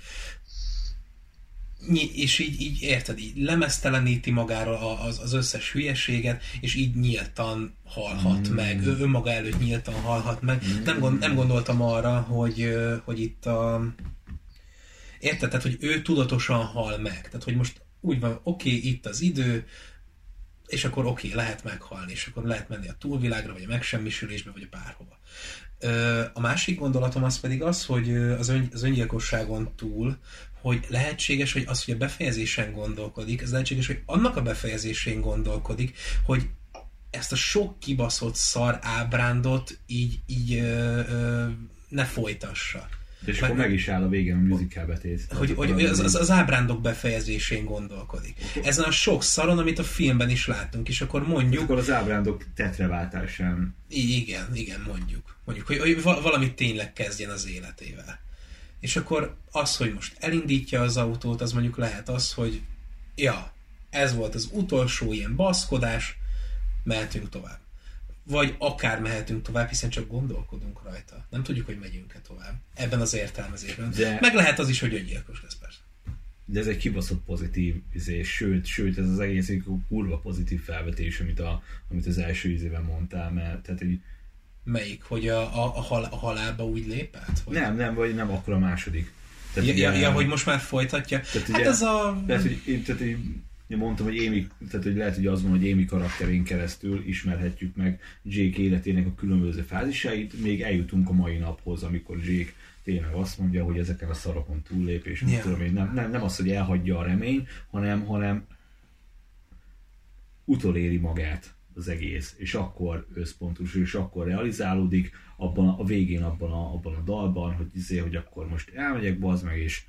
és így, így érted, így lemezteleníti magára az, az összes hülyeséget, és így nyíltan halhat mm. meg, ő önmaga előtt nyíltan halhat meg. Mm. Nem, gond, nem gondoltam arra, hogy, hogy itt a... Érted? Tehát, hogy ő tudatosan hal meg. Tehát, hogy most úgy van, oké, okay, itt az idő, és akkor oké, okay, lehet meghalni, és akkor lehet menni a túlvilágra, vagy a megsemmisülésbe, vagy a bárhova. A másik gondolatom az pedig az, hogy az, ön, az öngyilkosságon túl, hogy lehetséges, hogy az, hogy a befejezésen gondolkodik, ez lehetséges, hogy annak a befejezésén gondolkodik, hogy ezt a sok kibaszott szar ábrándot így, így ö, ö, ne folytassa. És akkor meg is áll a végén a musical betét. Hogy, hogy az, az, az ábrándok befejezésén gondolkodik. Ezen a sok szaron, amit a filmben is láttunk, és akkor És mondjuk, akkor az ábrándok tetreváltásán. Igen, igen, mondjuk. Mondjuk, hogy, hogy va- valamit tényleg kezdjen az életével. És akkor az, hogy most elindítja az autót, az mondjuk lehet az, hogy ja, ez volt az utolsó ilyen baszkodás, mehetünk tovább. Vagy akár mehetünk tovább, hiszen csak gondolkodunk rajta. Nem tudjuk, hogy megyünk-e tovább. Ebben az értelmezésben. De- Meg lehet az is, hogy öngyilkos lesz persze. De ez egy kibaszott pozitív izé, sőt, sőt, ez az egész egy kurva pozitív felvetés, amit, a, amit az első ízében mondtál, mert tehát egy, Melyik? Hogy a, a, a, hal, a halálba úgy lépett? Vagy? nem, nem, vagy nem akkor a második. Tehát Ja, ugye- ja, hogy most már folytatja. Tehát hát ugye- ez a... Tehát, hogy, én, tehát, én mondtam, hogy Amy, tehát, hogy lehet, hogy az van, hogy Amy karakterén keresztül ismerhetjük meg Jake életének a különböző fázisait, még eljutunk a mai naphoz, amikor Jake tényleg azt mondja, hogy ezeken a szarokon túllép, és yeah. tudom én, nem, nem, nem az, hogy elhagyja a remény, hanem, hanem utoléri magát az egész, és akkor összpontosul, és akkor realizálódik abban a, a végén abban a, abban a dalban, hogy izé, hogy akkor most elmegyek, bazd meg, és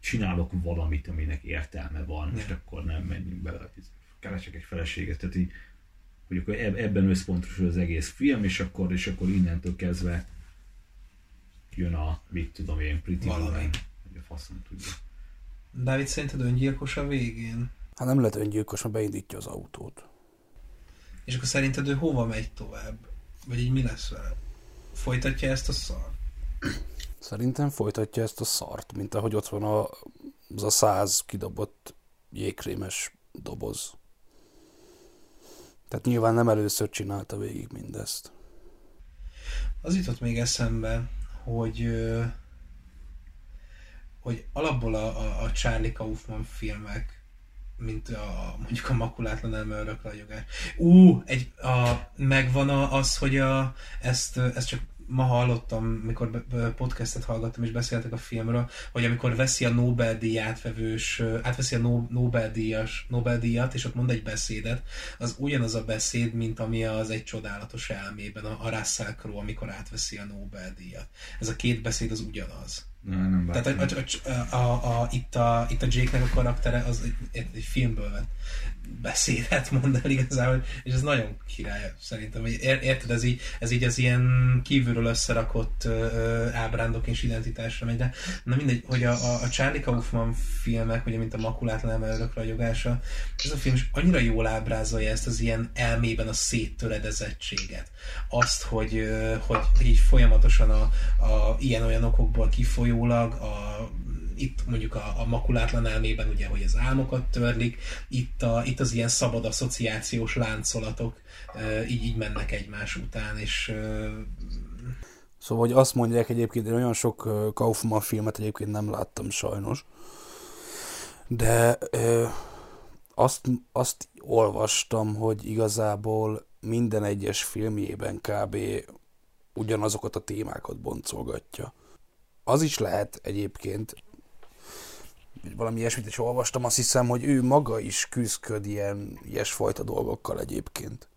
csinálok valamit, aminek értelme van, és akkor nem menjünk bele, keresek egy feleséget, tehát így, hogy akkor eb- ebben összpontosul az egész film, és akkor, és akkor innentől kezdve jön a, mit tudom én, Pretty Valami. Woman, hogy a faszom tudja. Dávid, szerinted öngyilkos a végén? Hát nem lehet öngyilkos, ha beindítja az autót. És akkor szerinted ő hova megy tovább? Vagy így mi lesz vele? Folytatja ezt a szar? Szerintem folytatja ezt a szart, mint ahogy ott van a, az a száz kidobott jégkrémes doboz. Tehát nyilván nem először csinálta végig mindezt. Az jutott még eszembe, hogy hogy alapból a, a, a Charlie Kaufman filmek, mint a, mondjuk a makulátlan elme örökrajogás. Ú, egy, a, megvan a, az, hogy a, ezt, ezt csak ma hallottam, mikor podcastet hallgattam, és beszéltek a filmről, hogy amikor veszi a Nobel-díj átvevős, átveszi a No- Nobel-díjas, Nobel-díjat, és ott mond egy beszédet, az ugyanaz a beszéd, mint ami az egy csodálatos elmében, a, a Russell Crowe, amikor átveszi a Nobel-díjat. Ez a két beszéd az ugyanaz. Nem Tehát vártam. a, a, a, a, itt, a, itt a Jake-nek a karaktere az egy, egy filmből vett beszédet mond el igazából, és ez nagyon király szerintem. hogy ér- Érted, ez így, ez így az ilyen kívülről összerakott ö, ábrándok és identitásra megy, de na mindegy, hogy a, a, Charlie Kaufman filmek, ugye mint a Makulátlan Elme örökrajogása, ez a film is annyira jól ábrázolja ezt az ilyen elmében a széttöredezettséget. Azt, hogy, hogy így folyamatosan a, a ilyen-olyan okokból kifolyólag a itt mondjuk a, a makulátlan elmében ugye, hogy az álmokat törlik, itt, a, itt az ilyen szabad asszociációs láncolatok így, így mennek egymás után, és Szóval, hogy azt mondják egyébként, én olyan sok Kaufman filmet egyébként nem láttam sajnos, de ö, azt, azt olvastam, hogy igazából minden egyes filmjében kb. ugyanazokat a témákat boncolgatja. Az is lehet egyébként, hogy valami ilyesmit is olvastam, azt hiszem, hogy ő maga is küzdköd ilyen ilyesfajta dolgokkal egyébként.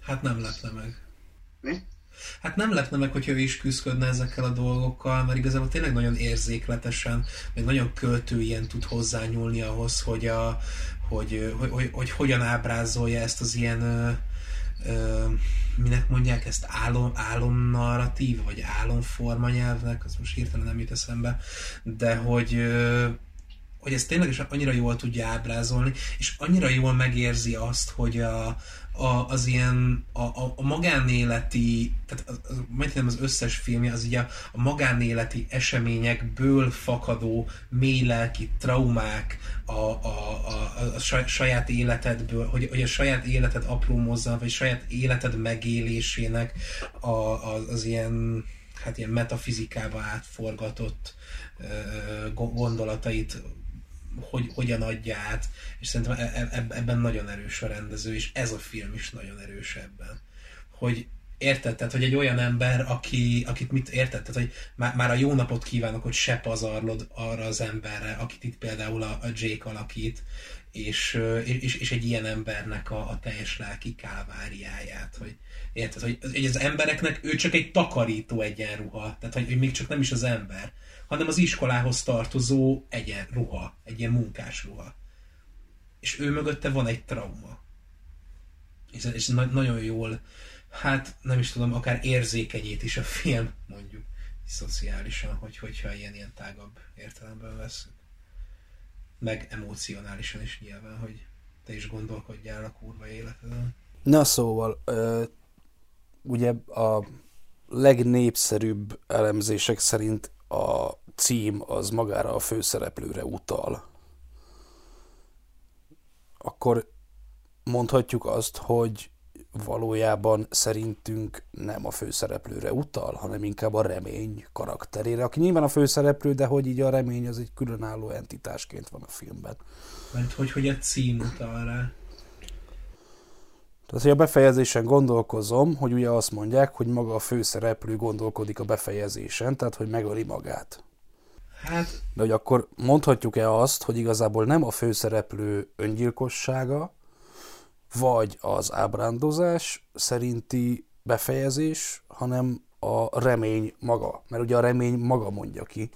Hát nem lepne meg. Mi? Hát nem lepne meg, hogyha ő is küzdködne ezekkel a dolgokkal, mert igazából tényleg nagyon érzékletesen, meg nagyon költőien tud hozzányúlni ahhoz, hogy, a, hogy, hogy, hogy, hogy hogyan ábrázolja ezt az ilyen ö, minek mondják ezt, álom, álomnarratív, vagy álomforma nyelvnek, az most hirtelen nem jut eszembe, de hogy hogy ezt tényleg is annyira jól tudja ábrázolni, és annyira jól megérzi azt, hogy a, a, az ilyen a, a, a magánéleti, tehát az, az, az összes filmje? Az ugye a, a magánéleti eseményekből fakadó mély lelki traumák a, a, a, a saját életedből, hogy, hogy a saját életed apró mozzan, vagy saját életed megélésének a, a, az ilyen hát ilyen metafizikába átforgatott uh, gondolatait hogy, hogyan adja át, és szerintem e, e, ebben nagyon erős a rendező, és ez a film is nagyon erős ebben. Hogy érted, tehát, hogy egy olyan ember, aki, akit mit érted, tehát, hogy már, már a jó napot kívánok, hogy se pazarlod arra az emberre, akit itt például a, a Jake alakít, és, és, és egy ilyen embernek a, a teljes lelki káváriáját, hogy érted, hogy, hogy az embereknek ő csak egy takarító egyenruha, tehát hogy, hogy még csak nem is az ember, hanem az iskolához tartozó egyenruha, egy ilyen munkás ruha. És ő mögötte van egy trauma. És, és na- nagyon jól, hát nem is tudom, akár érzékenyét is a film, mondjuk, szociálisan, hogy, hogyha ilyen, ilyen tágabb értelemben veszük. Meg emocionálisan is nyilván, hogy te is gondolkodjál a kurva életeden. Na szóval, ö, ugye a legnépszerűbb elemzések szerint a cím az magára a főszereplőre utal, akkor mondhatjuk azt, hogy valójában szerintünk nem a főszereplőre utal, hanem inkább a remény karakterére, aki nyilván a főszereplő, de hogy így a remény az egy különálló entitásként van a filmben. Mert hogy, hogy a cím utal rá. Tehát, hogy a befejezésen gondolkozom, hogy ugye azt mondják, hogy maga a főszereplő gondolkodik a befejezésen, tehát, hogy megöli magát. Hát... De hogy akkor mondhatjuk-e azt, hogy igazából nem a főszereplő öngyilkossága, vagy az ábrándozás szerinti befejezés, hanem a remény maga. Mert ugye a remény maga mondja ki,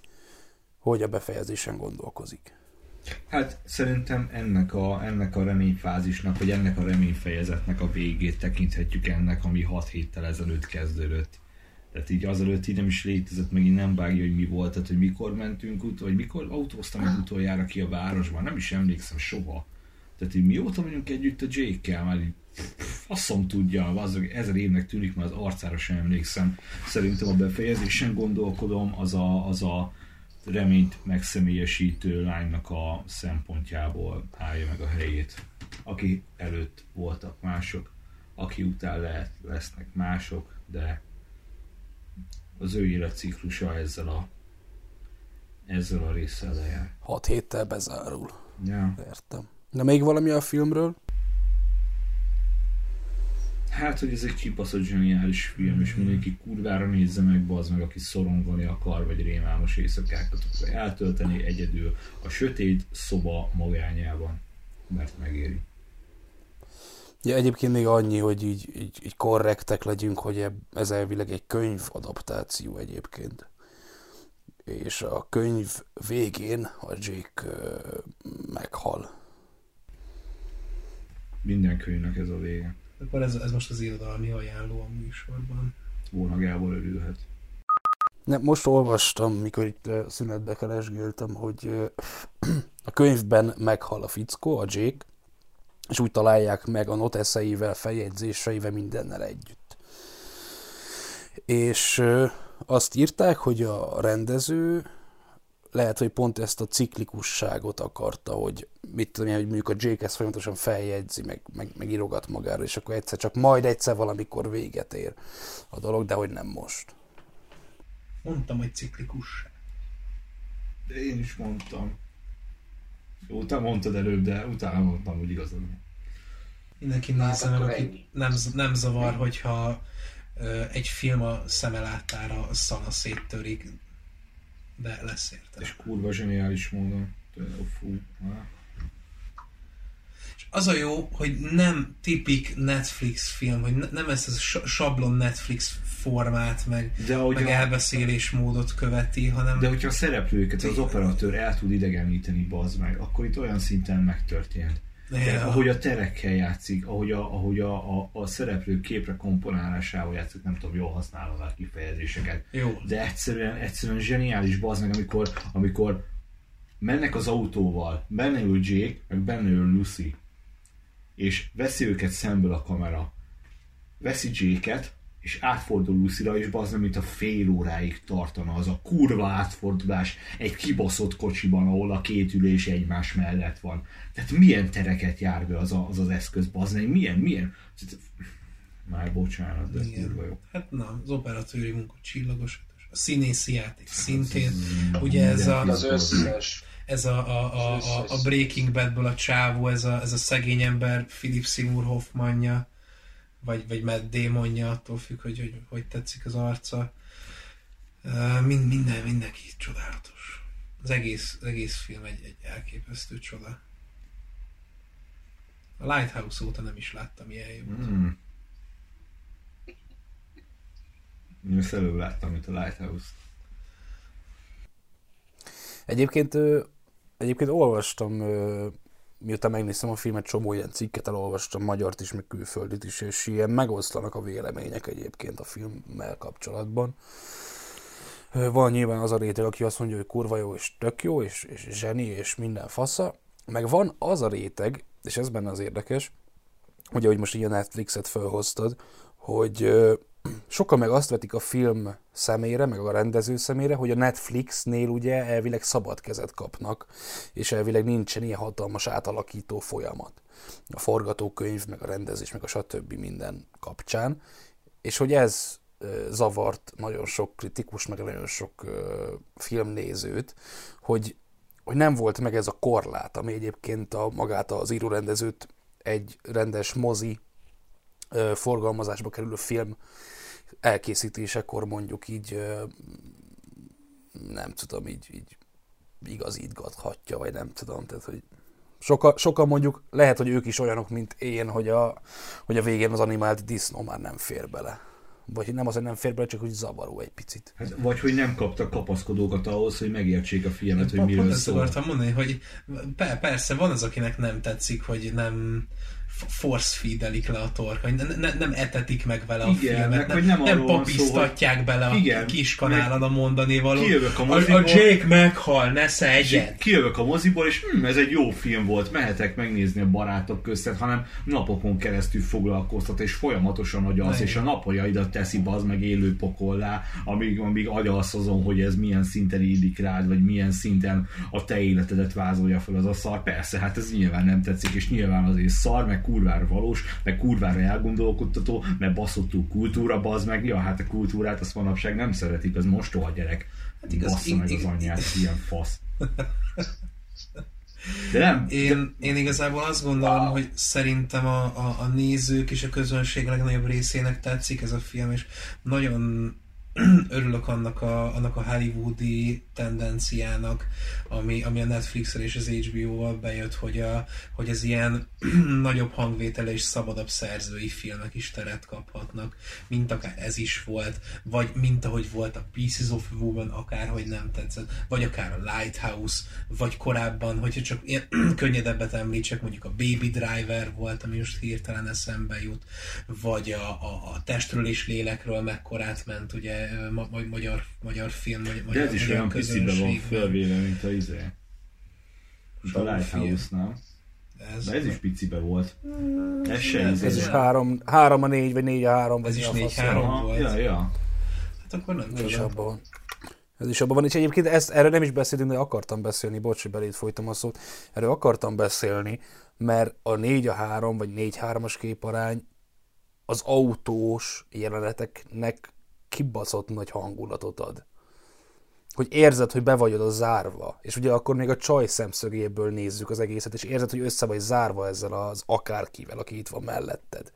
hogy a befejezésen gondolkozik. Hát szerintem ennek a, ennek a reményfázisnak, vagy ennek a reményfejezetnek a végét tekinthetjük ennek, ami 6 héttel ezelőtt kezdődött. Tehát így azelőtt így nem is létezett, meg így nem vágja, hogy mi volt, tehát hogy mikor mentünk ut, vagy mikor autóztam meg utoljára ki a városban, nem is emlékszem soha. Tehát így mióta vagyunk együtt a Jake-kel, már így faszom tudja, az ezer évnek tűnik, mert az arcára sem emlékszem. Szerintem a befejezésen gondolkodom, az a, az a reményt megszemélyesítő lánynak a szempontjából állja meg a helyét. Aki előtt voltak mások, aki után lehet, lesznek mások, de az ő életciklusa ezzel a ezzel a résszel lejár. Hat héttel bezárul. Ja. Értem. De még valami a filmről? Hát, hogy ez egy kibaszott zseniális film, és mindenki kurvára nézze meg, bazd meg, aki szorongani akar, vagy rémálmos éjszakákat akar eltölteni egyedül a sötét szoba magányában, mert megéri. Ja, egyébként még annyi, hogy így, így, így korrektek legyünk, hogy ez elvileg egy könyv adaptáció egyébként. És a könyv végén a Jake meghal. Minden könyvnek ez a vége. Akkor ez, ez most az irodalmi ajánló a műsorban. Volna Gábor örülhet. Ne, most olvastam, mikor itt szünetbe keresgéltem, hogy a könyvben meghal a fickó, a Jake, és úgy találják meg a noteszeivel, feljegyzéseivel, mindennel együtt. És azt írták, hogy a rendező lehet, hogy pont ezt a ciklikusságot akarta, hogy mit tudom én, hogy mondjuk a Jake ezt folyamatosan feljegyzi, meg, meg, meg írogat magára, és akkor egyszer csak majd egyszer valamikor véget ér a dolog, de hogy nem most. Mondtam, hogy ciklikus. De én is mondtam. Jó, utána mondtad előbb, de utána mondtam, hogy igazad van. Mindenki Hát nézze meg, akkor aki nem, nem zavar, hogyha egy film a szeme láttára szana széttörik, de lesz érte. És kurva zseniális módon. Fú, á. És az a jó, hogy nem tipik Netflix film, hogy ne, nem ezt a sa- sablon Netflix formát, meg, De meg a- elbeszélés módot követi, hanem De hogyha a szereplőket az operatőr el tud idegeníteni, bazd meg, akkor itt olyan szinten megtörtént. Ja. ahogy a terekkel játszik, ahogy a, ahogy a, a, a szereplő képre komponálásával játszik, nem tudom, jól használom a kifejezéseket. Jó. De egyszerűen, egyszerűen zseniális bazd meg, amikor, amikor mennek az autóval, benne ül Jake, meg benne ül Lucy, és veszi őket szemből a kamera. Veszi Jake-et, és átfordul Lucyra, és bazd meg, mint a fél óráig tartana az a kurva átfordulás egy kibaszott kocsiban, ahol a két ülés egymás mellett van. Tehát milyen tereket jár be az a, az, az eszköz, bazd milyen, milyen... Már bocsánat, de ez Igen. kurva jó. Hát na, az operatőri munka csillagos. A színészi játék Hát szintén. Ugye ez a, Az összes. ez a, a, a, a, a Breaking Badből a csávó, ez a, ez a szegény ember, Philip Seymour Hoffmanja, vagy, vagy Matt Damonja, attól függ, hogy, hogy hogy tetszik az arca. Mind, minden, mindenki csodálatos. Az egész, az egész film egy, egy elképesztő csoda. A Lighthouse óta nem is láttam ilyen jó. Mm. Én ezt előbb láttam, mint a Lighthouse. Egyébként, egyébként olvastam, miután megnéztem a filmet, csomó ilyen cikket elolvastam, magyart is, meg külföldit is, és ilyen megoszlanak a vélemények egyébként a filmmel kapcsolatban. Van nyilván az a réteg, aki azt mondja, hogy kurva jó, és tök jó, és, és zseni, és minden fasza. Meg van az a réteg, és ez benne az érdekes, ugye, hogy most így a Netflixet felhoztad, hogy sokan meg azt vetik a film szemére, meg a rendező szemére, hogy a Netflixnél ugye elvileg szabad kezet kapnak, és elvileg nincsen ilyen hatalmas átalakító folyamat. A forgatókönyv, meg a rendezés, meg a stb. minden kapcsán. És hogy ez zavart nagyon sok kritikus, meg nagyon sok filmnézőt, hogy, hogy nem volt meg ez a korlát, ami egyébként a, magát az írórendezőt egy rendes mozi forgalmazásba kerülő film elkészítésekor mondjuk így nem tudom, így, így igazítgathatja, vagy nem tudom, tehát hogy soka, sokan mondjuk, lehet, hogy ők is olyanok, mint én, hogy a, hogy a végén az animált disznó már nem fér bele. Vagy nem az, hogy nem fér bele, csak hogy zavaró egy picit. Hát, vagy hogy nem kaptak kapaszkodókat ahhoz, hogy megértsék a filmet, hogy Pont miről ezt szól. akartam mondani, hogy pe- persze van az, akinek nem tetszik, hogy nem force feedelik le a torka, hogy ne, ne, nem etetik meg vele a Igen, filmet, meg nem, nem van szó, bele a Igen, kis kanálon a mondani való. kijövök a a, moziból. a Jake meghal, ne szedjen! Kijövök a moziból, és hm, ez egy jó film volt, mehetek megnézni a barátok között, hanem napokon keresztül foglalkoztat, és folyamatosan agyalsz, és a napoljaidat teszi az meg élő pokollá, amíg, amíg agyalsz azon, hogy ez milyen szinten illik rád, vagy milyen szinten a te életedet vázolja fel az a szar. Persze, hát ez nyilván nem tetszik, és nyilván azért szar, meg kurvára valós, meg kurvára elgondolkodtató, mert baszottú kultúra, bazd meg, ja, hát a kultúrát azt manapság nem szeretik, az mostoha gyerek. Hát igaz, Bassza meg az anyját, ilyen fasz. De nem, Én, én igazából azt gondolom, hogy szerintem a, a, a nézők és a közönség legnagyobb részének tetszik ez a film, és nagyon örülök annak a, annak a hollywoodi tendenciának, ami, ami a Netflix-el és az HBO-val bejött, hogy, a, hogy az ilyen nagyobb hangvétele és szabadabb szerzői filmek is teret kaphatnak, mint akár ez is volt, vagy mint ahogy volt a Pieces of Woman, akárhogy nem tetszett, vagy akár a Lighthouse, vagy korábban, hogyha csak ilyen könnyedebbet említsek, mondjuk a Baby Driver volt, ami most hirtelen eszembe jut, vagy a, a, a Testről és Lélekről mekkorát ment, ugye ma, ma, magyar, magyar film, magyar, De ez is olyan picibe van fölvéve, mint a izé. Mint a Saul Lighthouse, nem? Ez, De ez is picibe volt. Ez se izé. Ez is három, három a négy, vagy négy a három, Ez is a négy fasz. három. Aha, volt. Ja, ja. Hát akkor nem És tudom. abban. Ez is abban van, és egyébként ezt, erről nem is beszéltünk, de akartam beszélni, bocs, hogy belét folytam a szót, erről akartam beszélni, mert a 4 a 3 vagy 4-3-as képarány az autós jeleneteknek kibaszott nagy hangulatot ad. Hogy érzed, hogy be vagy oda zárva. És ugye akkor még a csaj szemszögéből nézzük az egészet, és érzed, hogy össze vagy zárva ezzel az akárkivel, aki itt van melletted.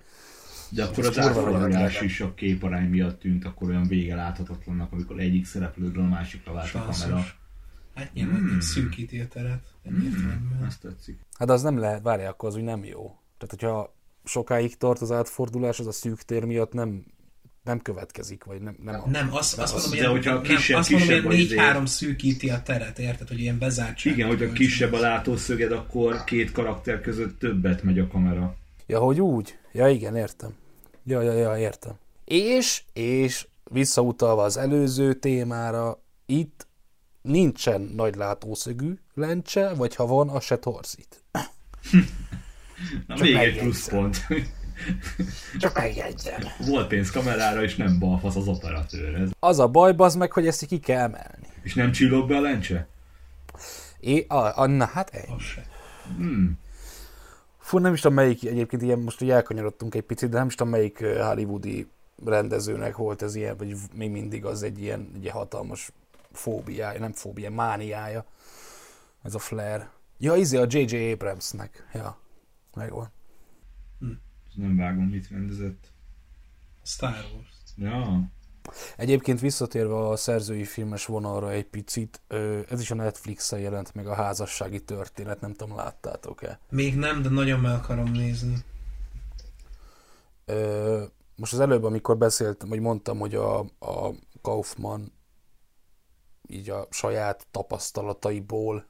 De akkor az átfordulás is a képarány miatt tűnt akkor olyan vége láthatatlannak, amikor egyik szereplőről a másikra vált a kamera. Hát nyilván Mm. szűkíti a teret. Egyértelműen. Ezt tetszik. Hát az nem lehet, várják, akkor az úgy nem jó. Tehát, hogyha sokáig tart az átfordulás, az a szűk tér miatt nem, nem következik, vagy nem, nem, a- Nem, azt, azt az- mondom, de hogy hogyha nem, kisebb- azt mondom, kisebb hogy vagy 4-3 szűkíti a teret, érted, hogy ilyen bezártság. Igen, hogyha kisebb a látószöged, akkor két karakter között többet megy a kamera. Ja, hogy úgy? Ja, igen, értem. Ja, ja, ja, értem. És, és visszautalva az előző témára, itt nincsen nagy látószögű lencse, vagy ha van, az se torzít. Na, Csak még egy pluszpont. Csak megjegyzem. Volt pénz kamerára, és nem balfasz az operatőr. Ez. Az a baj, az meg, hogy ezt ki kell emelni. És nem csillog be a lencse? É, a, a, na hát egy. Hmm. Fú, nem is tudom melyik, egyébként ilyen, most ugye elkanyarodtunk egy picit, de nem is tudom melyik hollywoodi rendezőnek volt ez ilyen, vagy még mindig az egy ilyen, egy ilyen hatalmas fóbiája, nem fóbia, mániája. Ez a flare. Ja, izé a J.J. Abramsnek. Ja, megvan. Nem vágom, mit rendezett. Star Wars. Ja. Egyébként visszatérve a szerzői filmes vonalra egy picit, ez is a Netflixen jelent meg a házassági történet, nem tudom, láttátok-e? Még nem, de nagyon meg akarom nézni. Most az előbb, amikor beszéltem, vagy mondtam, hogy a, a Kaufman így a saját tapasztalataiból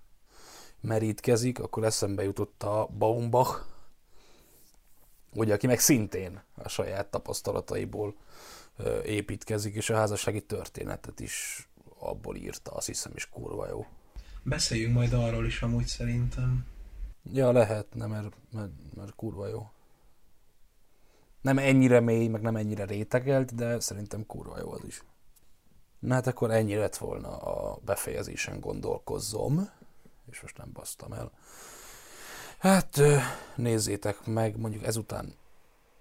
merítkezik, akkor eszembe jutott a Baumbach, ugye, aki meg szintén a saját tapasztalataiból építkezik, és a házassági történetet is abból írta, azt hiszem, is kurva jó. Beszéljünk majd arról is amúgy szerintem. Ja, lehetne, mert, mert, mert kurva jó. Nem ennyire mély, meg nem ennyire rétegelt, de szerintem kurva jó az is. Na hát akkor ennyi lett volna a befejezésen gondolkozzom, és most nem basztam el. Hát nézzétek meg, mondjuk ezután,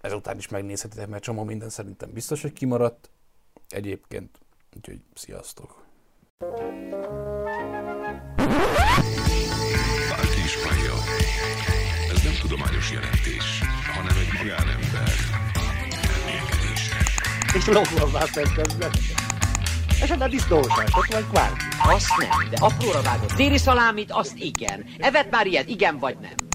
ezután is megnézhetitek, mert csomó minden szerintem biztos, hogy kimaradt. Egyébként, úgyhogy sziasztok! Bárki is hallja. Ez nem tudományos jelentés, hanem egy magánember és lombolvá tettem Esetleg disznósát, ott vagy kvárki. Azt nem, de apróra vágott déli szalámit, azt igen. Evet már ilyet, igen vagy nem?